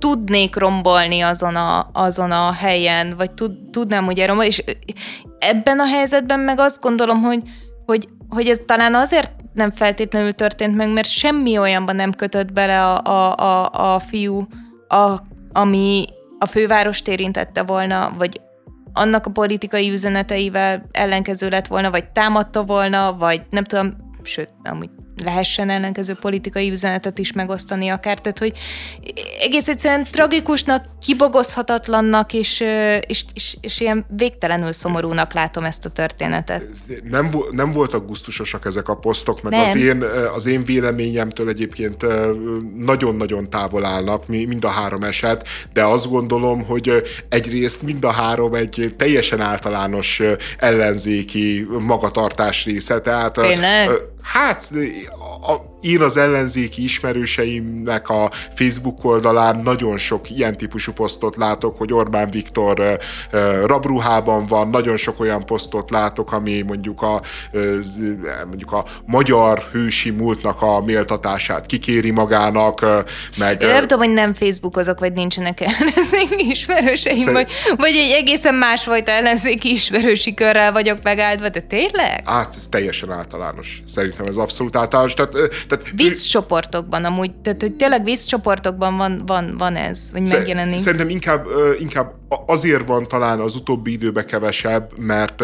tudnék rombolni azon a, azon a helyen, vagy tud, tudnám ugye rombolni, és ebben a helyzetben meg azt gondolom, hogy, hogy, hogy ez talán azért nem feltétlenül történt meg, mert semmi olyanban nem kötött bele a, a, a, a fiú, a, ami a fővárost érintette volna, vagy annak a politikai üzeneteivel ellenkező lett volna, vagy támadta volna, vagy nem tudom, sőt, amúgy lehessen ellenkező politikai üzenetet is megosztani akár. Tehát, hogy egész egyszerűen tragikusnak, kibogozhatatlannak, és, és, és, és ilyen végtelenül szomorúnak látom ezt a történetet. Nem, nem voltak gusztusosak ezek a posztok, meg az én, az én véleményemtől egyébként nagyon-nagyon távol állnak mind a három eset, de azt gondolom, hogy egyrészt mind a három egy teljesen általános ellenzéki magatartás része, tehát Tényleg? Hát, a, én az ellenzéki ismerőseimnek a Facebook oldalán nagyon sok ilyen típusú posztot látok, hogy Orbán Viktor rabruhában van, nagyon sok olyan posztot látok, ami mondjuk a, mondjuk a magyar hősi múltnak a méltatását kikéri magának, meg... Én nem tudom, hogy nem Facebookozok, vagy nincsenek ellenzéki ismerőseim, Szerint... vagy, vagy egy egészen másfajta ellenzéki ismerősi körrel vagyok megáldva, de tényleg? Hát ez teljesen általános. Szerintem ez abszolút általános. Tehát tehát vízcsoportokban amúgy, tehát hogy tényleg vízcsoportokban van, van, van ez, vagy megjelenik. Szerintem inkább, inkább azért van talán az utóbbi időben kevesebb, mert,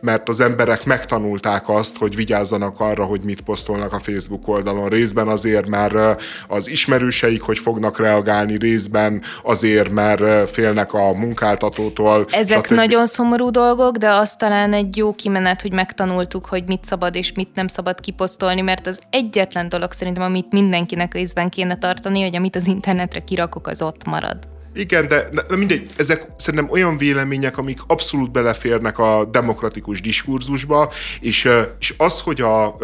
mert az emberek megtanulták azt, hogy vigyázzanak arra, hogy mit posztolnak a Facebook oldalon. Részben azért, mert az ismerőseik hogy fognak reagálni, részben azért, mert félnek a munkáltatótól. Ezek stb. nagyon szomorú dolgok, de az talán egy jó kimenet, hogy megtanultuk, hogy mit szabad és mit nem szabad kiposztolni, mert az egyetlen dolog szerintem, amit mindenkinek észben kéne tartani, hogy amit az internetre kirakok, az ott marad. Igen, de, de mindegy, ezek szerintem olyan vélemények, amik abszolút beleférnek a demokratikus diskurzusba, és, és az, hogy a,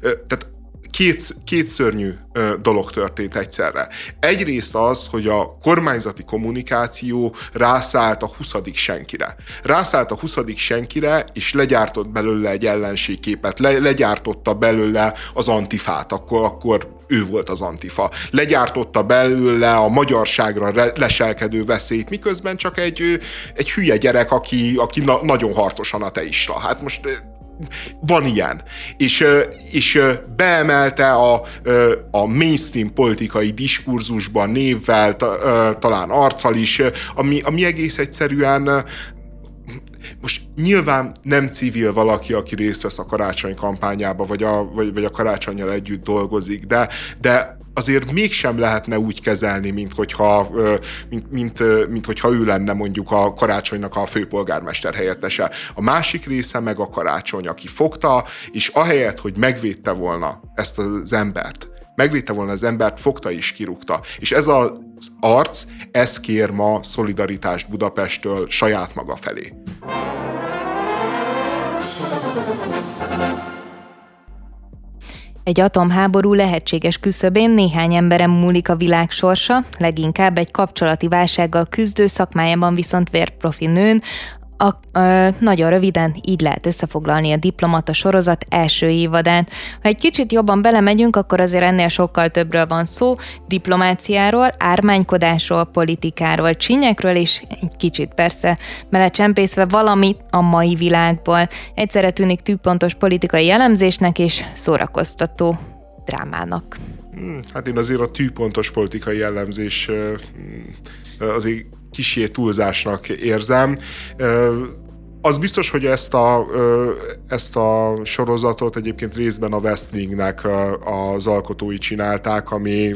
tehát két, két szörnyű dolog történt egyszerre. Egyrészt az, hogy a kormányzati kommunikáció rászállt a 20. senkire. Rászállt a 20. senkire, és legyártott belőle egy ellenségképet, le, legyártotta belőle az antifát, akkor, akkor ő volt az antifa. Legyártotta belőle a magyarságra leselkedő veszélyt, miközben csak egy, egy hülye gyerek, aki, aki na, nagyon harcosan ateista. Hát most van ilyen. És, és beemelte a, a mainstream politikai diskurzusban névvel, talán arccal is, ami, ami egész egyszerűen most nyilván nem civil valaki, aki részt vesz a karácsony kampányába, vagy a, vagy, vagy a karácsonyjal együtt dolgozik, de, de azért mégsem lehetne úgy kezelni, mint hogyha, mint, mint, mint hogyha ő lenne mondjuk a karácsonynak a főpolgármester helyettese. A másik része meg a karácsony, aki fogta, és ahelyett, hogy megvédte volna ezt az embert, megvédte volna az embert, fogta és kirúgta. És ez az arc, ez kér ma szolidaritást Budapesttől saját maga felé. Egy atomháború lehetséges küszöbén néhány emberem múlik a világ sorsa, leginkább egy kapcsolati válsággal küzdő szakmájában viszont vérprofi nőn, a, ö, nagyon röviden így lehet összefoglalni a diplomata sorozat első évadát. Ha egy kicsit jobban belemegyünk, akkor azért ennél sokkal többről van szó, diplomáciáról, ármánykodásról, politikáról, csinyekről, és egy kicsit persze belecsempészve valamit a mai világból. Egyszerre tűnik tűpontos politikai elemzésnek és szórakoztató drámának. Hmm, hát én azért a tűpontos politikai jellemzés azért kisé túlzásnak érzem. Az biztos, hogy ezt a, ezt a sorozatot egyébként részben a West Wingnek az alkotói csinálták, ami,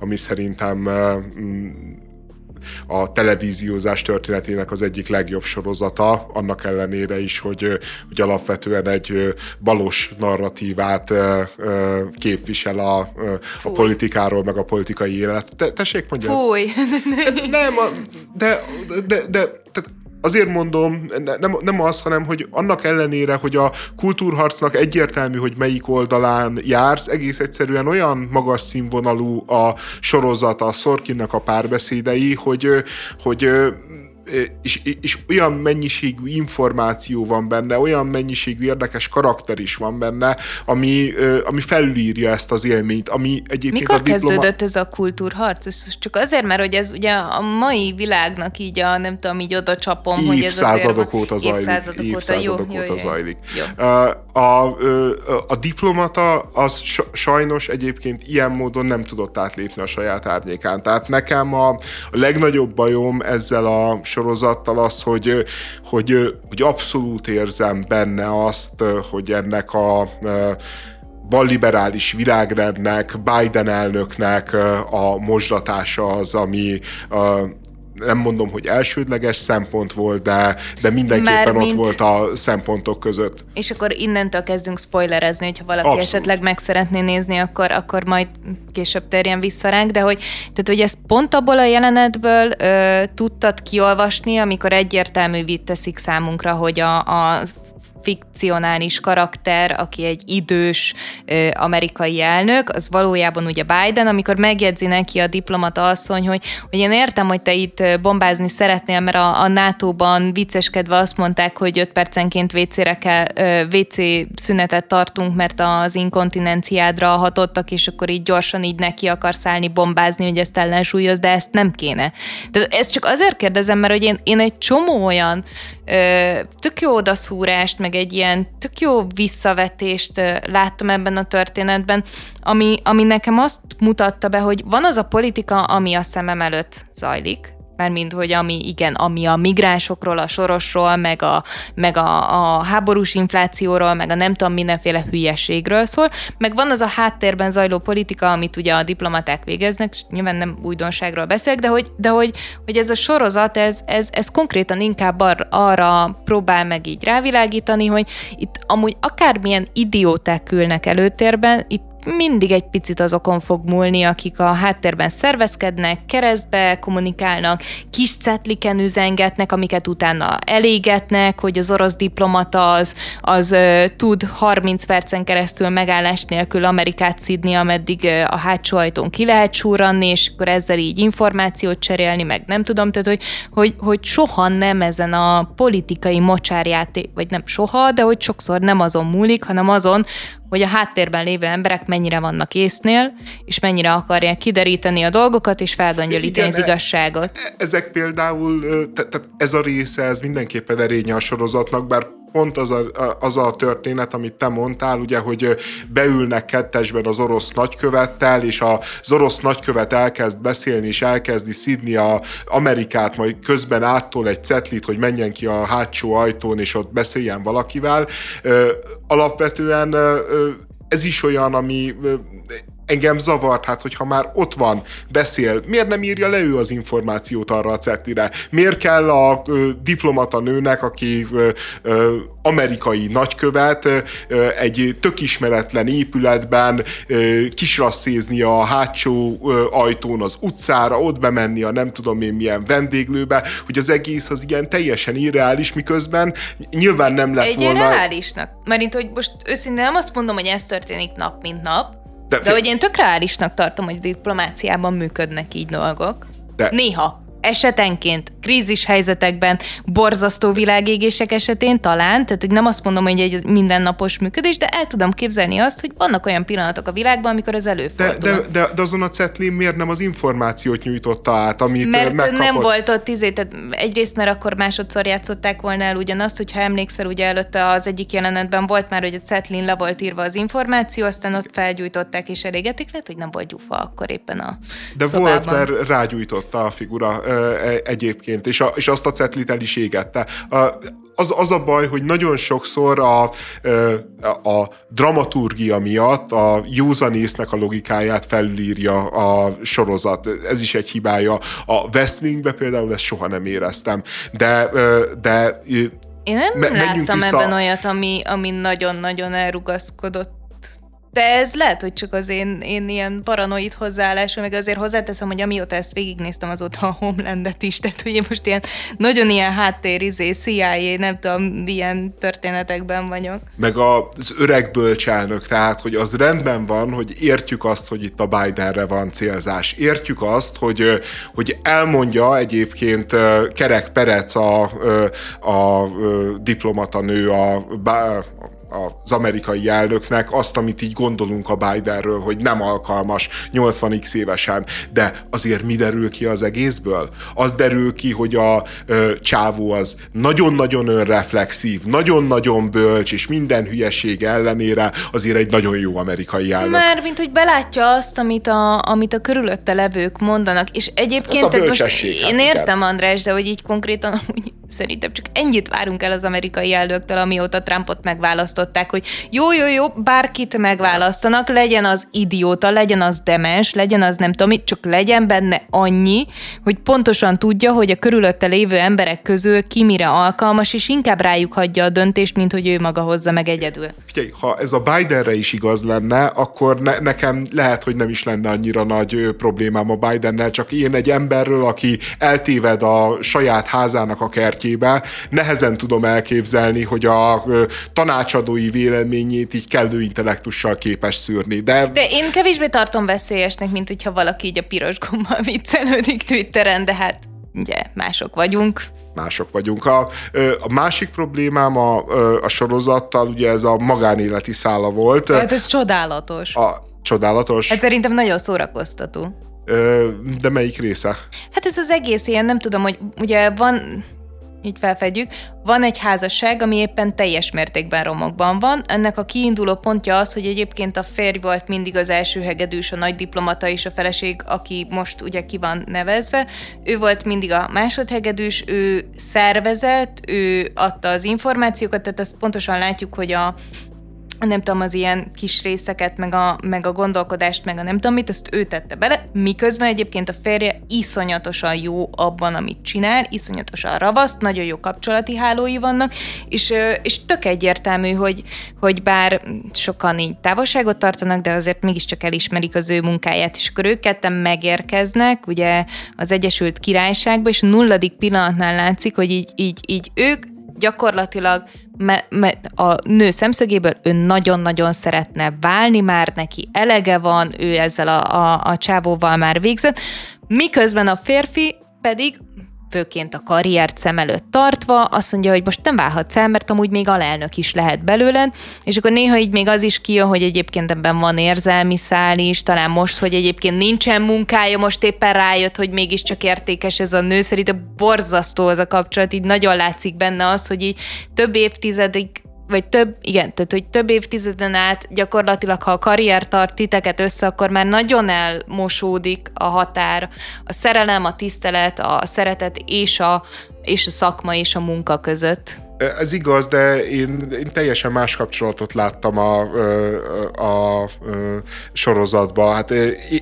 ami szerintem a televíziózás történetének az egyik legjobb sorozata, annak ellenére is, hogy, hogy alapvetően egy balos narratívát képvisel a, a politikáról, meg a politikai élet. Te, tessék mondja. Fúj! Nem, de, de, de, de tehát azért mondom, nem, nem az, hanem hogy annak ellenére, hogy a kultúrharcnak egyértelmű, hogy melyik oldalán jársz, egész egyszerűen olyan magas színvonalú a sorozat, a Szorkinnak a párbeszédei, hogy, hogy és, és olyan mennyiségű információ van benne, olyan mennyiségű érdekes karakter is van benne, ami, ami felülírja ezt az élményt, ami egyébként Mikor a diploma... kezdődött ez a kultúrharc? Ez csak azért, mert hogy ez ugye a mai világnak így a, nem tudom, így oda csapom, hogy ez azért... óta zajlik. Évszázadok, évszázadok óta, jó, óta jó, zajlik. Jó. A, a, a diplomata az sajnos egyébként ilyen módon nem tudott átlépni a saját árnyékán. Tehát nekem a, a legnagyobb bajom ezzel a sorozattal az, hogy, hogy, hogy abszolút érzem benne azt, hogy ennek a balliberális világrendnek, Biden elnöknek a mosdatása az, ami nem mondom, hogy elsődleges szempont volt, de, de mindenképpen Már ott mint... volt a szempontok között. És akkor innentől kezdünk spoilerezni, hogyha valaki Abszolút. esetleg meg szeretné nézni, akkor, akkor majd később terjen vissza ránk, de hogy, tehát, hogy ezt pont abból a jelenetből ö, tudtad kiolvasni, amikor egyértelművé teszik számunkra, hogy a, a fikcionális karakter, aki egy idős ö, amerikai elnök, az valójában ugye Biden, amikor megjegyzi neki a diplomata asszony, hogy, hogy én értem, hogy te itt bombázni szeretnél, mert a, a NATO-ban vicceskedve azt mondták, hogy 5 percenként WC-re kell, WC szünetet tartunk, mert az inkontinenciádra hatottak, és akkor így gyorsan így neki akarsz állni bombázni, hogy ezt ellensúlyoz, de ezt nem kéne. De ezt csak azért kérdezem, mert hogy én, én egy csomó olyan ö, tök jó odaszúrást, meg egy ilyen tök jó visszavetést ö, láttam ebben a történetben, ami, ami nekem azt mutatta be, hogy van az a politika, ami a szemem előtt zajlik, mert mind, hogy ami, igen, ami a migránsokról, a sorosról, meg a, meg a, a háborús inflációról, meg a nem tudom mindenféle hülyeségről szól, meg van az a háttérben zajló politika, amit ugye a diplomaták végeznek, és nyilván nem újdonságról beszélek, de hogy, de hogy, hogy ez a sorozat, ez, ez, ez konkrétan inkább ar, arra próbál meg így rávilágítani, hogy itt amúgy akármilyen idióták ülnek előtérben, itt mindig egy picit azokon fog múlni, akik a háttérben szervezkednek, keresztbe kommunikálnak, kis cetliken üzengetnek, amiket utána elégetnek, hogy az orosz diplomata az, az tud 30 percen keresztül megállás nélkül Amerikát szidni, ameddig a hátsó ajtón ki lehet súranni, és akkor ezzel így információt cserélni, meg nem tudom, tehát hogy, hogy, hogy soha nem ezen a politikai mocsárjáték, vagy nem soha, de hogy sokszor nem azon múlik, hanem azon, hogy a háttérben lévő emberek mennyire vannak észnél, és mennyire akarják kideríteni a dolgokat, és feldongyolítani az igazságot. E- ezek például, tehát ez a része, ez mindenképpen erénye a sorozatnak, bár pont az a, az a történet, amit te mondtál, ugye, hogy beülnek kettesben az orosz nagykövettel, és az orosz nagykövet elkezd beszélni, és elkezdi szidni a Amerikát, majd közben áttól egy cetlit, hogy menjen ki a hátsó ajtón, és ott beszéljen valakivel. Alapvetően ez is olyan, ami engem zavart, hát hogyha már ott van, beszél, miért nem írja le ő az információt arra a cetlire? Miért kell a ö, diplomata nőnek, aki ö, ö, amerikai nagykövet ö, egy tök ismeretlen épületben ö, kisrasszézni a hátsó ö, ajtón az utcára, ott bemenni a nem tudom én milyen vendéglőbe, hogy az egész az ilyen teljesen irreális, miközben nyilván nem lett egy volna... Egy reálisnak. Mert hogy most őszintén nem azt mondom, hogy ez történik nap mint nap, de, de hogy én tök reálisnak tartom, hogy diplomáciában működnek így dolgok. De, Néha esetenként, krízis helyzetekben, borzasztó világégések esetén talán, tehát hogy nem azt mondom, hogy egy mindennapos működés, de el tudom képzelni azt, hogy vannak olyan pillanatok a világban, amikor ez előfordul. De, de, de, de azon a cetlén miért nem az információt nyújtotta át, amit mert megkapott? nem volt ott izé, tehát egyrészt, mert akkor másodszor játszották volna el ugyanazt, hogyha emlékszel, ugye előtte az egyik jelenetben volt már, hogy a cetlin le volt írva az információ, aztán ott felgyújtották és elégetik, lehet, hogy nem volt gyufa akkor éppen a De szobában. volt, mert rágyújtotta a figura egyébként, és, a, és azt a cetlit el is égette. Az, az a baj, hogy nagyon sokszor a, a dramaturgia miatt a józanésznek a logikáját felülírja a sorozat. Ez is egy hibája. A West Wingbe például ezt soha nem éreztem. De, de én nem me- láttam vissza... ebben olyat, ami, ami nagyon-nagyon elrugaszkodott de ez lehet, hogy csak az én, én ilyen paranoid hozzáállásom, meg azért hozzáteszem, hogy amióta ezt végignéztem, azóta a Homelandet is, tehát hogy én most ilyen nagyon ilyen háttérizé, CIA, nem tudom, ilyen történetekben vagyok. Meg az öreg bölcselnök, tehát, hogy az rendben van, hogy értjük azt, hogy itt a Bidenre van célzás. Értjük azt, hogy, hogy elmondja egyébként Kerek Perec a, a, a diplomata nő a, a az amerikai elnöknek azt, amit így gondolunk a Bidenről, hogy nem alkalmas 80x évesen, de azért mi derül ki az egészből? Az derül ki, hogy a ö, csávó az nagyon-nagyon önreflexív, nagyon-nagyon bölcs, és minden hülyeség ellenére azért egy nagyon jó amerikai elnök. Már, mint hogy belátja azt, amit a, amit a körülötte levők mondanak, és egyébként... Ez a most én értem, András, de hogy így konkrétan, hogy Szerintem csak ennyit várunk el az amerikai elnöktől, amióta Trumpot megválasztották, hogy jó, jó, jó, bárkit megválasztanak, legyen az idióta, legyen az demens, legyen az nem tudom, csak legyen benne annyi, hogy pontosan tudja, hogy a körülötte lévő emberek közül ki mire alkalmas, és inkább rájuk hagyja a döntést, mint hogy ő maga hozza meg egyedül. Figyelj, ha ez a Bidenre is igaz lenne, akkor ne, nekem lehet, hogy nem is lenne annyira nagy problémám a Bidennel, csak én egy emberről, aki eltéved a saját házának a kertjébe, nehezen tudom elképzelni, hogy a tanácsadói véleményét így kellő intellektussal képes szűrni. De, de én kevésbé tartom veszélyesnek, mint hogyha valaki így a piros gommal viccelődik Twitteren, de hát ugye mások vagyunk mások vagyunk. A, a másik problémám a, a sorozattal, ugye ez a magánéleti szála volt. Hát ez csodálatos. A, csodálatos. Ez szerintem nagyon szórakoztató. De melyik része? Hát ez az egész ilyen, nem tudom, hogy ugye van így felfedjük, van egy házasság, ami éppen teljes mértékben romokban van. Ennek a kiinduló pontja az, hogy egyébként a férj volt mindig az első hegedűs, a nagy diplomata és a feleség, aki most ugye ki van nevezve. Ő volt mindig a másodhegedűs, ő szervezett, ő adta az információkat, tehát azt pontosan látjuk, hogy a, nem tudom, az ilyen kis részeket, meg a, meg a gondolkodást, meg a nem tudom mit, azt ő tette bele, miközben egyébként a férje iszonyatosan jó abban, amit csinál, iszonyatosan ravaszt, nagyon jó kapcsolati hálói vannak, és, és tök egyértelmű, hogy, hogy bár sokan így távolságot tartanak, de azért mégiscsak elismerik az ő munkáját, és akkor ők megérkeznek, ugye az Egyesült Királyságba, és nulladik pillanatnál látszik, hogy így, így, így ők gyakorlatilag me, me, a nő szemszögéből ő nagyon-nagyon szeretne válni, már neki elege van, ő ezzel a, a, a csávóval már végzett, miközben a férfi pedig főként a karriert szem előtt tartva, azt mondja, hogy most nem válhatsz el, mert amúgy még alelnök is lehet belőled, és akkor néha így még az is kijön, hogy egyébként ebben van érzelmi szál is, talán most, hogy egyébként nincsen munkája, most éppen rájött, hogy mégiscsak értékes ez a nő, szerintem borzasztó az a kapcsolat, így nagyon látszik benne az, hogy így több évtizedig vagy több, igen, tehát hogy több évtizeden át gyakorlatilag, ha a karrier tart titeket össze, akkor már nagyon elmosódik a határ, a szerelem, a tisztelet, a szeretet és a, és a szakma és a munka között. Ez igaz, de én, én teljesen más kapcsolatot láttam a, a, a sorozatban. Hát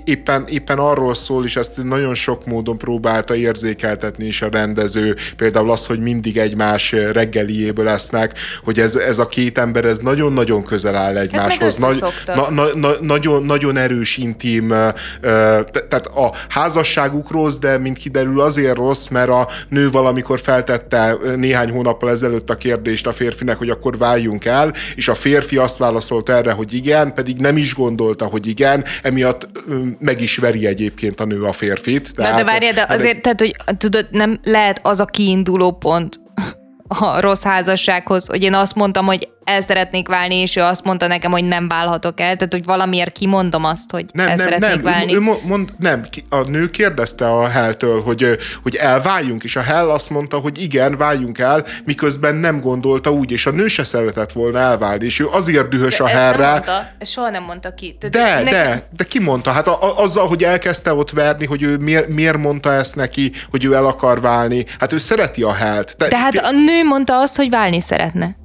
éppen, éppen arról szól, és ezt nagyon sok módon próbálta érzékeltetni is a rendező, például az, hogy mindig egymás reggeliéből lesznek, hogy ez, ez a két ember, ez nagyon-nagyon közel áll egymáshoz. Hát na, na, na, nagyon, nagyon erős, intim, tehát a házasságuk rossz, de mint kiderül azért rossz, mert a nő valamikor feltette néhány hónappal ezelőtt a kérdést a férfinek, hogy akkor váljunk el, és a férfi azt válaszolt erre, hogy igen, pedig nem is gondolta, hogy igen, emiatt meg is veri egyébként a nő a férfit. Tehát, de, de várja, de azért, tehát, hogy tudod, nem lehet az a kiinduló pont a rossz házassághoz, hogy én azt mondtam, hogy el szeretnék válni, és ő azt mondta nekem, hogy nem válhatok el, tehát hogy valamiért kimondom azt, hogy nem, el nem, szeretnék nem, válni. Ő, ő mond, nem, a nő kérdezte a Helltől, hogy, hogy elváljunk, és a Hell azt mondta, hogy igen, váljunk el, miközben nem gondolta úgy, és a nő se szeretett volna elválni, és ő azért dühös de a Hellre. Mondta, ezt soha nem mondta ki. Tehát de, nekem... de, de ki mondta? Hát a, a, azzal, hogy elkezdte ott verni, hogy ő miért, miért mondta ezt neki, hogy ő el akar válni. Hát ő szereti a Hellt. De, Tehát a nő mondta azt, hogy válni szeretne.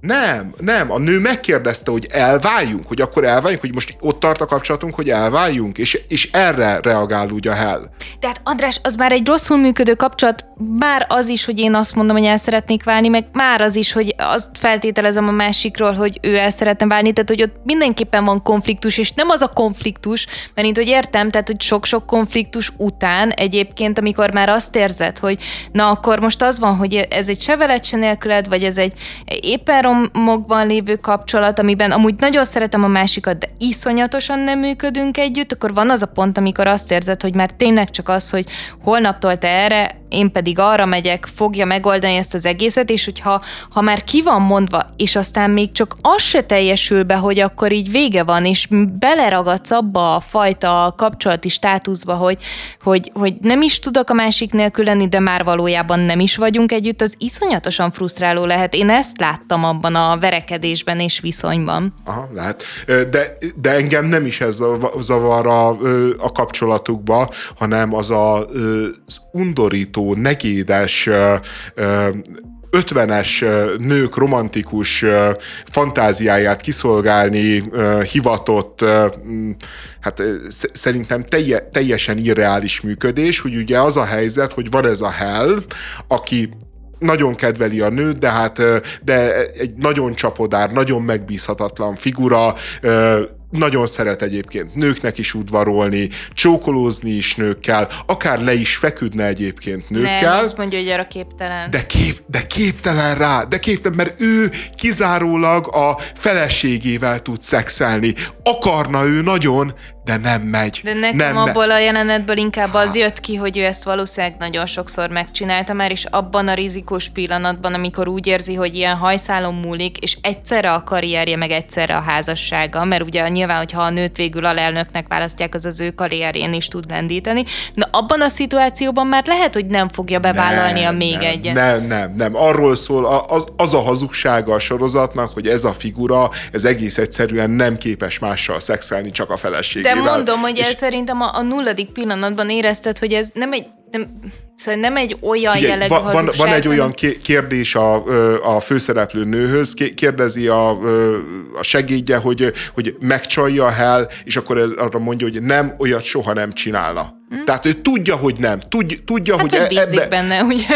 Nem, nem. A nő megkérdezte, hogy elváljunk, hogy akkor elváljunk, hogy most ott tart a kapcsolatunk, hogy elváljunk, és, és erre reagál úgy a Hell. Tehát András, az már egy rosszul működő kapcsolat, már az is, hogy én azt mondom, hogy el szeretnék válni, meg már az is, hogy azt feltételezem a másikról, hogy ő el szeretne válni, tehát hogy ott mindenképpen van konfliktus, és nem az a konfliktus, mert mint hogy értem, tehát hogy sok-sok konfliktus után egyébként, amikor már azt érzed, hogy na akkor most az van, hogy ez egy sevelet se nélküled, vagy ez egy éppen páromokban lévő kapcsolat, amiben amúgy nagyon szeretem a másikat, de iszonyatosan nem működünk együtt, akkor van az a pont, amikor azt érzed, hogy már tényleg csak az, hogy holnaptól te erre én pedig arra megyek, fogja megoldani ezt az egészet, és hogyha ha már ki van mondva, és aztán még csak az se teljesül be, hogy akkor így vége van, és beleragadsz abba a fajta kapcsolati státuszba, hogy, hogy, hogy nem is tudok a másik nélkül lenni, de már valójában nem is vagyunk együtt, az iszonyatosan frusztráló lehet. Én ezt láttam abban a verekedésben és viszonyban. Aha, lehet. De, de engem nem is ez zavar a, a kapcsolatukba, hanem az a, az undorító bosszantó, negédes, 50-es nők romantikus fantáziáját kiszolgálni hivatott, hát szerintem telje, teljesen irreális működés, hogy ugye az a helyzet, hogy van ez a hell, aki nagyon kedveli a nőt, de hát de egy nagyon csapodár, nagyon megbízhatatlan figura, nagyon szeret egyébként nőknek is udvarolni, csókolózni is nőkkel, akár le is feküdne egyébként nőkkel. Nem, azt mondja, hogy arra képtelen. De, kép, de képtelen rá, de képtelen, mert ő kizárólag a feleségével tud szexelni. Akarna ő nagyon, de nem megy. De nekem nem, abból a jelenetből inkább az jött ki, hogy ő ezt valószínűleg nagyon sokszor megcsinálta már, és abban a rizikós pillanatban, amikor úgy érzi, hogy ilyen hajszálon múlik, és egyszerre a karrierje, meg egyszerre a házassága, mert ugye nyilván, hogyha a nőt végül alelnöknek választják, az az ő karrierjén is tud lendíteni. De abban a szituációban már lehet, hogy nem fogja bevállalni a még nem, egyet. Nem, nem, nem. Arról szól, az, az a hazugsága a sorozatnak, hogy ez a figura, ez egész egyszerűen nem képes mással szexelni, csak a feleségével. De mondom, hogy és... szerintem a, a nulladik pillanatban érezted, hogy ez nem egy nem, szóval nem egy olyan Figyelj, jellegű van, van, van egy olyan kérdés a, a főszereplő nőhöz, kérdezi a, a segédje, hogy, hogy megcsalja a hell, és akkor arra mondja, hogy nem, olyat soha nem csinálna. Hm? Tehát ő tudja, hogy nem. Tudja, tudja hát hogy e, ebbe, benne, ugye?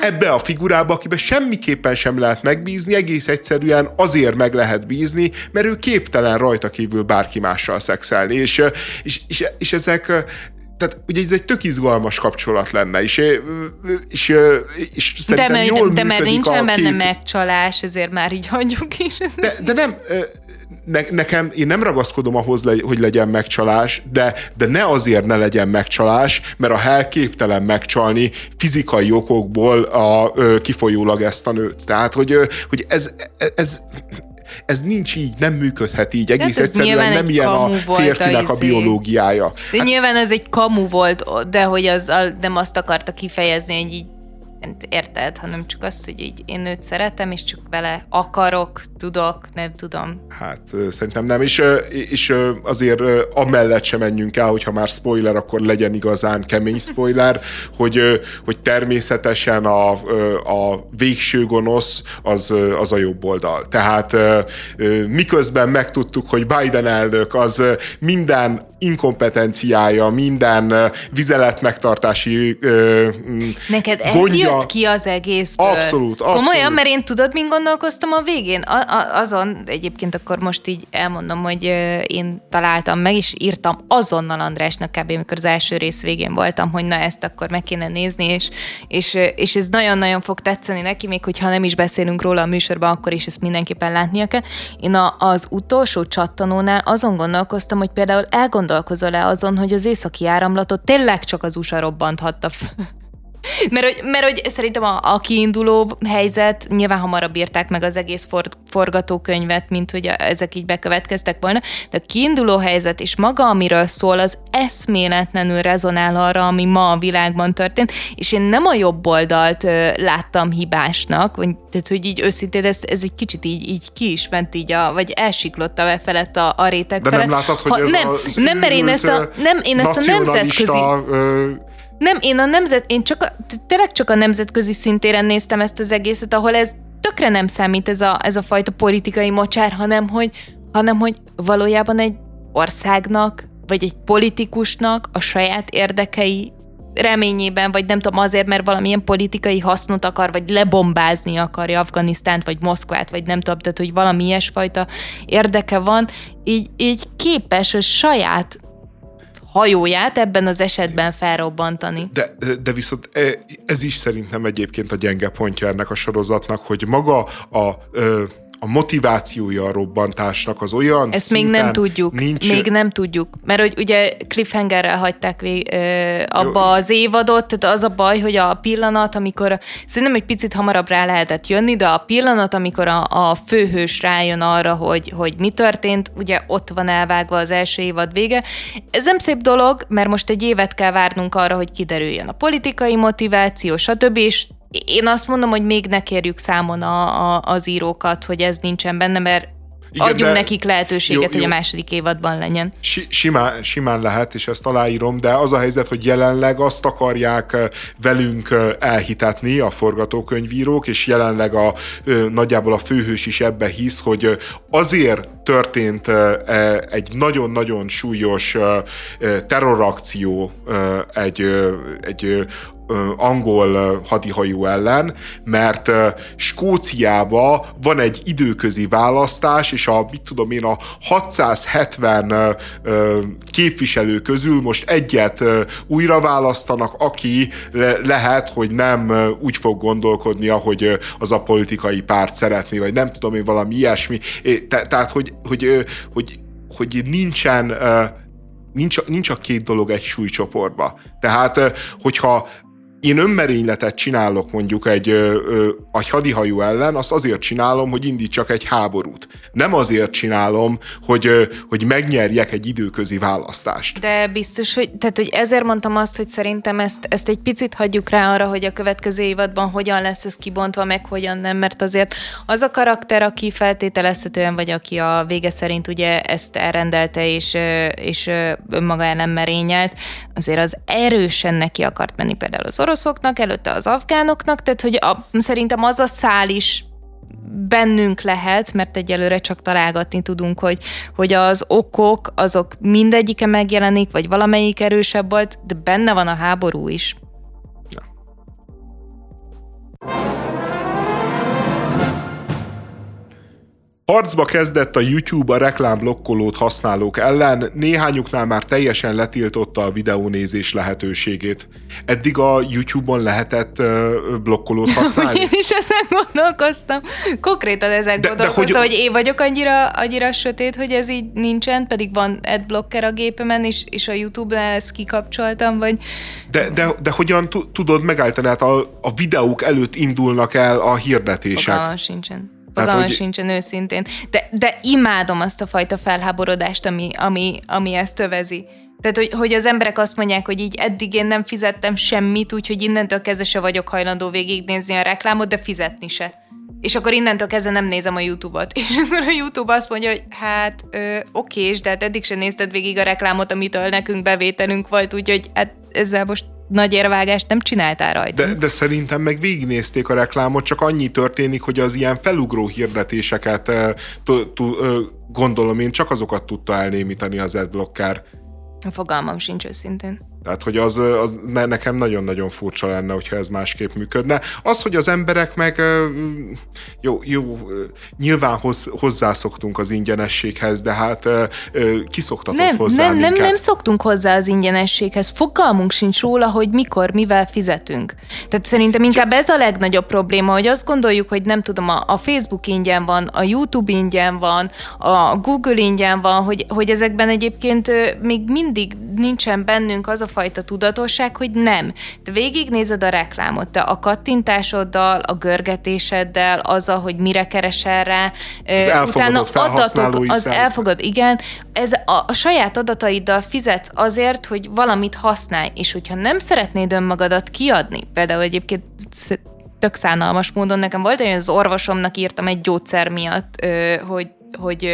Ebbe a figurába, akiben semmiképpen sem lehet megbízni, egész egyszerűen azért meg lehet bízni, mert ő képtelen rajta kívül bárki mással szexelni. És, és, és, és ezek tehát ugye ez egy tök izgalmas kapcsolat lenne, és, és, és szerintem de, jól de mert nincsen benne két... megcsalás, ezért már így hagyjuk is. De, de nem, ne, nekem, én nem ragaszkodom ahhoz, hogy legyen megcsalás, de, de ne azért ne legyen megcsalás, mert a hell képtelen megcsalni fizikai okokból a, kifolyólag ezt a nőt. Tehát, hogy, hogy ez, ez, ez nincs így, nem működhet így, egész hát egyszerűen nem ilyen a férfinek a, a izé. biológiája. De hát, nyilván ez egy kamu volt, de hogy az nem azt akarta kifejezni, hogy így érted, hanem csak azt, hogy így én őt szeretem, és csak vele akarok, tudok, nem tudom. Hát szerintem nem, és, és azért amellett sem menjünk el, hogyha már spoiler, akkor legyen igazán kemény spoiler, hogy, hogy természetesen a, a végső gonosz az, az a jobb oldal. Tehát miközben megtudtuk, hogy Biden elnök az minden inkompetenciája, minden vizelet megtartási Neked ez gondja. jött ki az egészből? Abszolút, abszolút. Komolyan, mert én tudod, mint gondolkoztam a végén? A, a, azon, egyébként akkor most így elmondom, hogy én találtam meg, és írtam azonnal Andrásnak kb. amikor az első rész végén voltam, hogy na ezt akkor meg kéne nézni, és, és, és ez nagyon-nagyon fog tetszeni neki, még hogyha nem is beszélünk róla a műsorban, akkor is ezt mindenképpen látnia kell. Én a, az utolsó csattanónál azon gondolkoztam, hogy például elgondolkoztam, gondolkozol-e azon, hogy az északi áramlatot tényleg csak az USA robbanthatta mert, hogy, mert hogy szerintem a, a kiinduló helyzet, nyilván hamarabb írták meg az egész for, forgatókönyvet, mint hogy ezek így bekövetkeztek volna, de a kiinduló helyzet és maga, amiről szól, az eszméletlenül rezonál arra, ami ma a világban történt, és én nem a jobb oldalt ö, láttam hibásnak, vagy, tehát hogy így őszintén ez, ez egy kicsit így, így ki is ment így, a, vagy elsiklott a felett a, a réteg De felett. nem látod, hogy ha, ez nem, az nem, mert én ezt a, nem, én ezt a nemzetközi... Ö, nem, én a nemzet, én csak a, tényleg csak a nemzetközi szintéren néztem ezt az egészet, ahol ez tökre nem számít ez a, ez a fajta politikai mocsár, hanem hogy, hanem hogy valójában egy országnak, vagy egy politikusnak a saját érdekei reményében, vagy nem tudom, azért, mert valamilyen politikai hasznot akar, vagy lebombázni akarja Afganisztánt, vagy Moszkvát, vagy nem tudom, tehát hogy valami ilyesfajta érdeke van, így, így képes a saját hajóját ebben az esetben felrobbantani. De, de viszont e, ez is szerintem egyébként a gyenge pontja ennek a sorozatnak, hogy maga a a motivációja a robbantásnak az olyan Ezt még nem tudjuk. Nincs... Még nem tudjuk. Mert hogy ugye cliffhangerrel hagyták vég, ö, abba Jó. az évadot, tehát az a baj, hogy a pillanat, amikor szerintem egy picit hamarabb rá lehetett jönni, de a pillanat, amikor a, a főhős rájön arra, hogy, hogy mi történt, ugye ott van elvágva az első évad vége. Ez nem szép dolog, mert most egy évet kell várnunk arra, hogy kiderüljön a politikai motiváció, stb. És én azt mondom, hogy még ne kérjük számon a, a, az írókat, hogy ez nincsen benne, mert Igen, adjunk nekik lehetőséget, jó, jó. hogy a második évadban legyen. Si, simán, simán lehet, és ezt aláírom, de az a helyzet, hogy jelenleg azt akarják velünk elhitetni a forgatókönyvírók, és jelenleg a nagyjából a főhős is ebbe hisz, hogy azért történt e, egy nagyon-nagyon súlyos terrorakció egy, egy angol hadihajó ellen, mert Skóciába van egy időközi választás, és a, mit tudom én, a 670 képviselő közül most egyet újra választanak, aki lehet, hogy nem úgy fog gondolkodni, ahogy az a politikai párt szeretné, vagy nem tudom én, valami ilyesmi. Tehát, hogy, hogy, hogy, hogy nincsen nincs, nincs a két dolog egy súlycsoportba. Tehát, hogyha én önmerényletet csinálok mondjuk egy, egy hadihajó ellen, azt azért csinálom, hogy indítsak egy háborút. Nem azért csinálom, hogy, hogy megnyerjek egy időközi választást. De biztos, hogy, tehát, hogy ezért mondtam azt, hogy szerintem ezt, ezt egy picit hagyjuk rá arra, hogy a következő évadban hogyan lesz ez kibontva, meg hogyan nem, mert azért az a karakter, aki feltételezhetően, vagy aki a vége szerint ugye ezt elrendelte, és, és önmaga ellen merényelt, azért az erősen neki akart menni például az oroszoknak, előtte az afgánoknak, tehát hogy a, szerintem az a szál is bennünk lehet, mert egyelőre csak találgatni tudunk, hogy, hogy az okok, azok mindegyike megjelenik, vagy valamelyik erősebb volt, de benne van a háború is. Ja. Harcba kezdett a YouTube a reklámblokkolót használók ellen, néhányuknál már teljesen letiltotta a videónézés lehetőségét. Eddig a YouTube-on lehetett uh, blokkolót használni? Én is ezen gondolkoztam. Konkrétan ezen de, gondolkoztam, de hogy... hogy én vagyok annyira, annyira sötét, hogy ez így nincsen, pedig van adblocker a gépemen, és, és a YouTube-nál ezt kikapcsoltam, vagy... De, de, de hogyan tudod megállítani? Hát a, a videók előtt indulnak el a hirdetések. Fogalmam sincsen. Fogalmam hogy... sincsen őszintén. De, de imádom azt a fajta felháborodást, ami, ami, ami ezt övezi. Tehát, hogy, hogy az emberek azt mondják, hogy így eddig én nem fizettem semmit, úgyhogy innentől kezdve se vagyok hajlandó végignézni a reklámot, de fizetni se. És akkor innentől kezdve nem nézem a YouTube-ot. És akkor a YouTube azt mondja, hogy hát ö, okés, de hát eddig sem nézted végig a reklámot, amitől nekünk bevételünk volt, úgyhogy hát ezzel most nagy érvágást nem csináltál rajta. De, de szerintem meg végignézték a reklámot, csak annyi történik, hogy az ilyen felugró hirdetéseket gondolom én csak azokat tudta elnémítani az adblocker. Fogalmam sincs őszintén. Tehát, hogy az, az nekem nagyon-nagyon furcsa lenne, hogyha ez másképp működne. Az, hogy az emberek meg jó, jó nyilván hoz, hozzászoktunk az ingyenességhez, de hát kiszoktatott nem, hozzá nem, nem, nem szoktunk hozzá az ingyenességhez. Fogalmunk sincs róla, hogy mikor, mivel fizetünk. Tehát szerintem inkább ez a legnagyobb probléma, hogy azt gondoljuk, hogy nem tudom, a, a Facebook ingyen van, a YouTube ingyen van, a Google ingyen van, hogy, hogy ezekben egyébként még mindig nincsen bennünk az a fajta tudatosság, hogy nem. Te végignézed a reklámot, te a kattintásoddal, a görgetéseddel, azzal, hogy mire keresel rá, az utána adatok, az elfogad, igen, ez a, a saját adataiddal fizetsz azért, hogy valamit használj, és hogyha nem szeretnéd önmagadat kiadni, például egyébként tök szánalmas módon nekem volt, hogy az orvosomnak írtam egy gyógyszer miatt, hogy hogy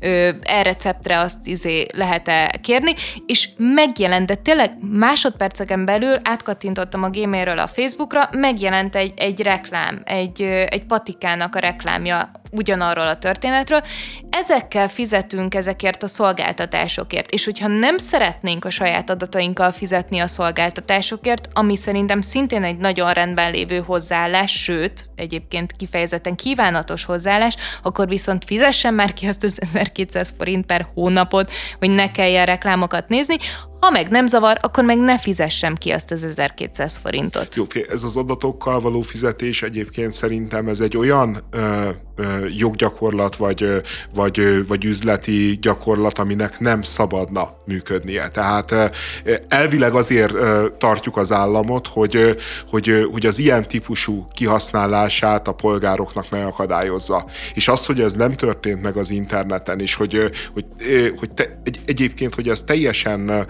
ö, e-receptre azt izé lehet-e kérni, és megjelent, de tényleg másodperceken belül átkattintottam a gmailről a Facebookra, megjelent egy, egy reklám, egy, egy patikának a reklámja ugyanarról a történetről. Ezekkel fizetünk ezekért a szolgáltatásokért, és hogyha nem szeretnénk a saját adatainkkal fizetni a szolgáltatásokért, ami szerintem szintén egy nagyon rendben lévő hozzáállás, sőt, egyébként kifejezetten kívánatos hozzáállás, akkor viszont fizessen már ki azt az 1200 forint per hónapot, hogy ne kelljen reklámokat nézni, ha meg nem zavar, akkor meg ne fizessem ki azt az 1200 forintot. Jó, ez az adatokkal való fizetés egyébként szerintem ez egy olyan ö, ö, joggyakorlat, vagy, vagy, vagy üzleti gyakorlat, aminek nem szabadna működnie. Tehát elvileg azért tartjuk az államot, hogy, hogy, hogy az ilyen típusú kihasználását a polgároknak megakadályozza. És az, hogy ez nem történt meg az interneten, és hogy, hogy, hogy te, egy, egyébként, hogy ez teljesen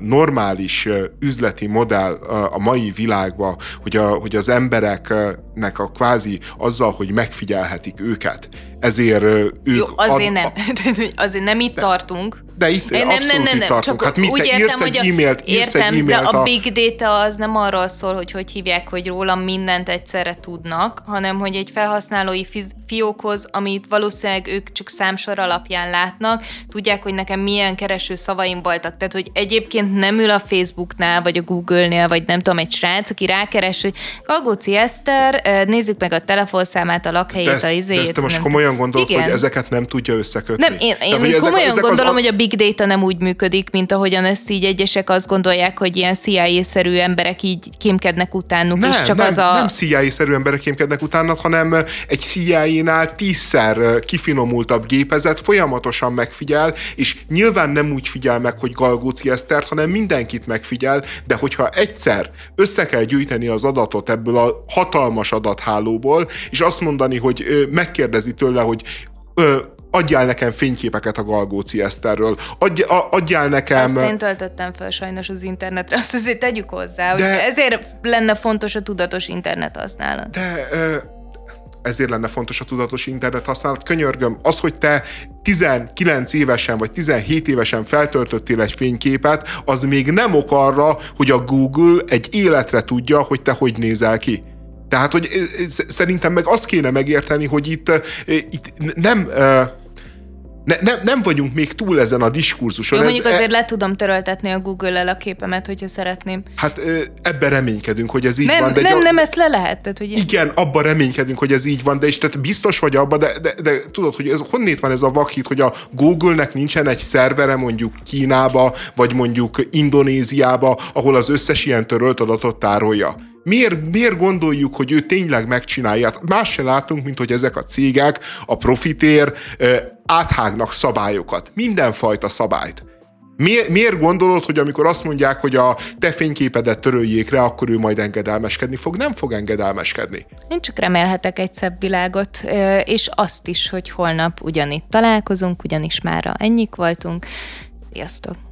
normális üzleti modell a mai világban, hogy, a, hogy az embereknek a kvázi azzal, hogy megfigyelhetik őket, ezért ők... Jó, azért ad, nem. azért nem itt de, tartunk. De itt nem, abszolút nem, nem, nem, itt tartunk. Hát mit, úgy te írsz egy e-mailt, írsz értem, egy e-mailt de a big data az nem arról szól, hogy hogy hívják, hogy rólam mindent egyszerre tudnak, hanem hogy egy felhasználói fiókhoz, amit valószínűleg ők csak számsor alapján látnak, tudják, hogy nekem milyen kereső szavaim voltak. Tehát, hogy egyébként nem ül a Facebooknál, vagy a Google-nél, vagy nem tudom, egy srác, aki rákeres, hogy Galgóci Eszter, nézzük meg a telefonszámát, a lakhelyét, de ezt, a izéjét. De ezt te most komolyan gondolod, Igen. hogy ezeket nem tudja összekötni? Nem, én, én, én komolyan ezek, gondolom, az... hogy a big data nem úgy működik, mint ahogyan ezt így egyesek azt gondolják, hogy ilyen CIA-szerű emberek így kémkednek utánuk, nem, és csak nem, az a... Nem CIA-szerű emberek kémkednek utánuk, hanem egy CIA-nál tízszer kifinomultabb gépezet folyamatosan megfigyel, és nyilván nem úgy figyel meg, hogy Galgóci Esztert, hanem mindenkit megfigyel, de hogyha egyszer össze kell gyűjteni az adatot ebből a hatalmas adathálóból, és azt mondani, hogy megkérdezi tőle, hogy adjál nekem fényképeket a Galgóci Eszterről, Adj, adjál nekem... Azt én töltöttem fel sajnos az internetre, azt azért tegyük hozzá, de, hogy ezért lenne fontos a tudatos internet használat. De ezért lenne fontos a tudatos internet használat. Könyörgöm, az, hogy te 19 évesen vagy 17 évesen feltöltöttél egy fényképet, az még nem ok arra, hogy a Google egy életre tudja, hogy te hogy nézel ki. Tehát, hogy szerintem meg azt kéne megérteni, hogy itt, itt nem ne, ne, nem vagyunk még túl ezen a diskurzuson. Jó, mondjuk ez, azért e... le tudom töröltetni a Google-el a képemet, hogyha szeretném. Hát ebben reménykedünk, hogy ez így nem, van. De nem, a... nem, ezt le lehet. Tehát, hogy igen, abban reménykedünk, hogy ez így van, de és tehát biztos vagy abban, de, de, de tudod, hogy ez honnét van ez a vakhit, hogy a Google-nek nincsen egy szervere mondjuk Kínába, vagy mondjuk Indonéziába, ahol az összes ilyen törölt adatot tárolja. Miért, miért gondoljuk, hogy ő tényleg megcsinálja? Hát más se látunk, mint hogy ezek a cégek a profitér áthágnak szabályokat, mindenfajta szabályt. Miért, gondolod, hogy amikor azt mondják, hogy a te fényképedet töröljék rá, akkor ő majd engedelmeskedni fog? Nem fog engedelmeskedni. Én csak remélhetek egy szebb világot, és azt is, hogy holnap ugyanitt találkozunk, ugyanis már ennyik voltunk. Sziasztok!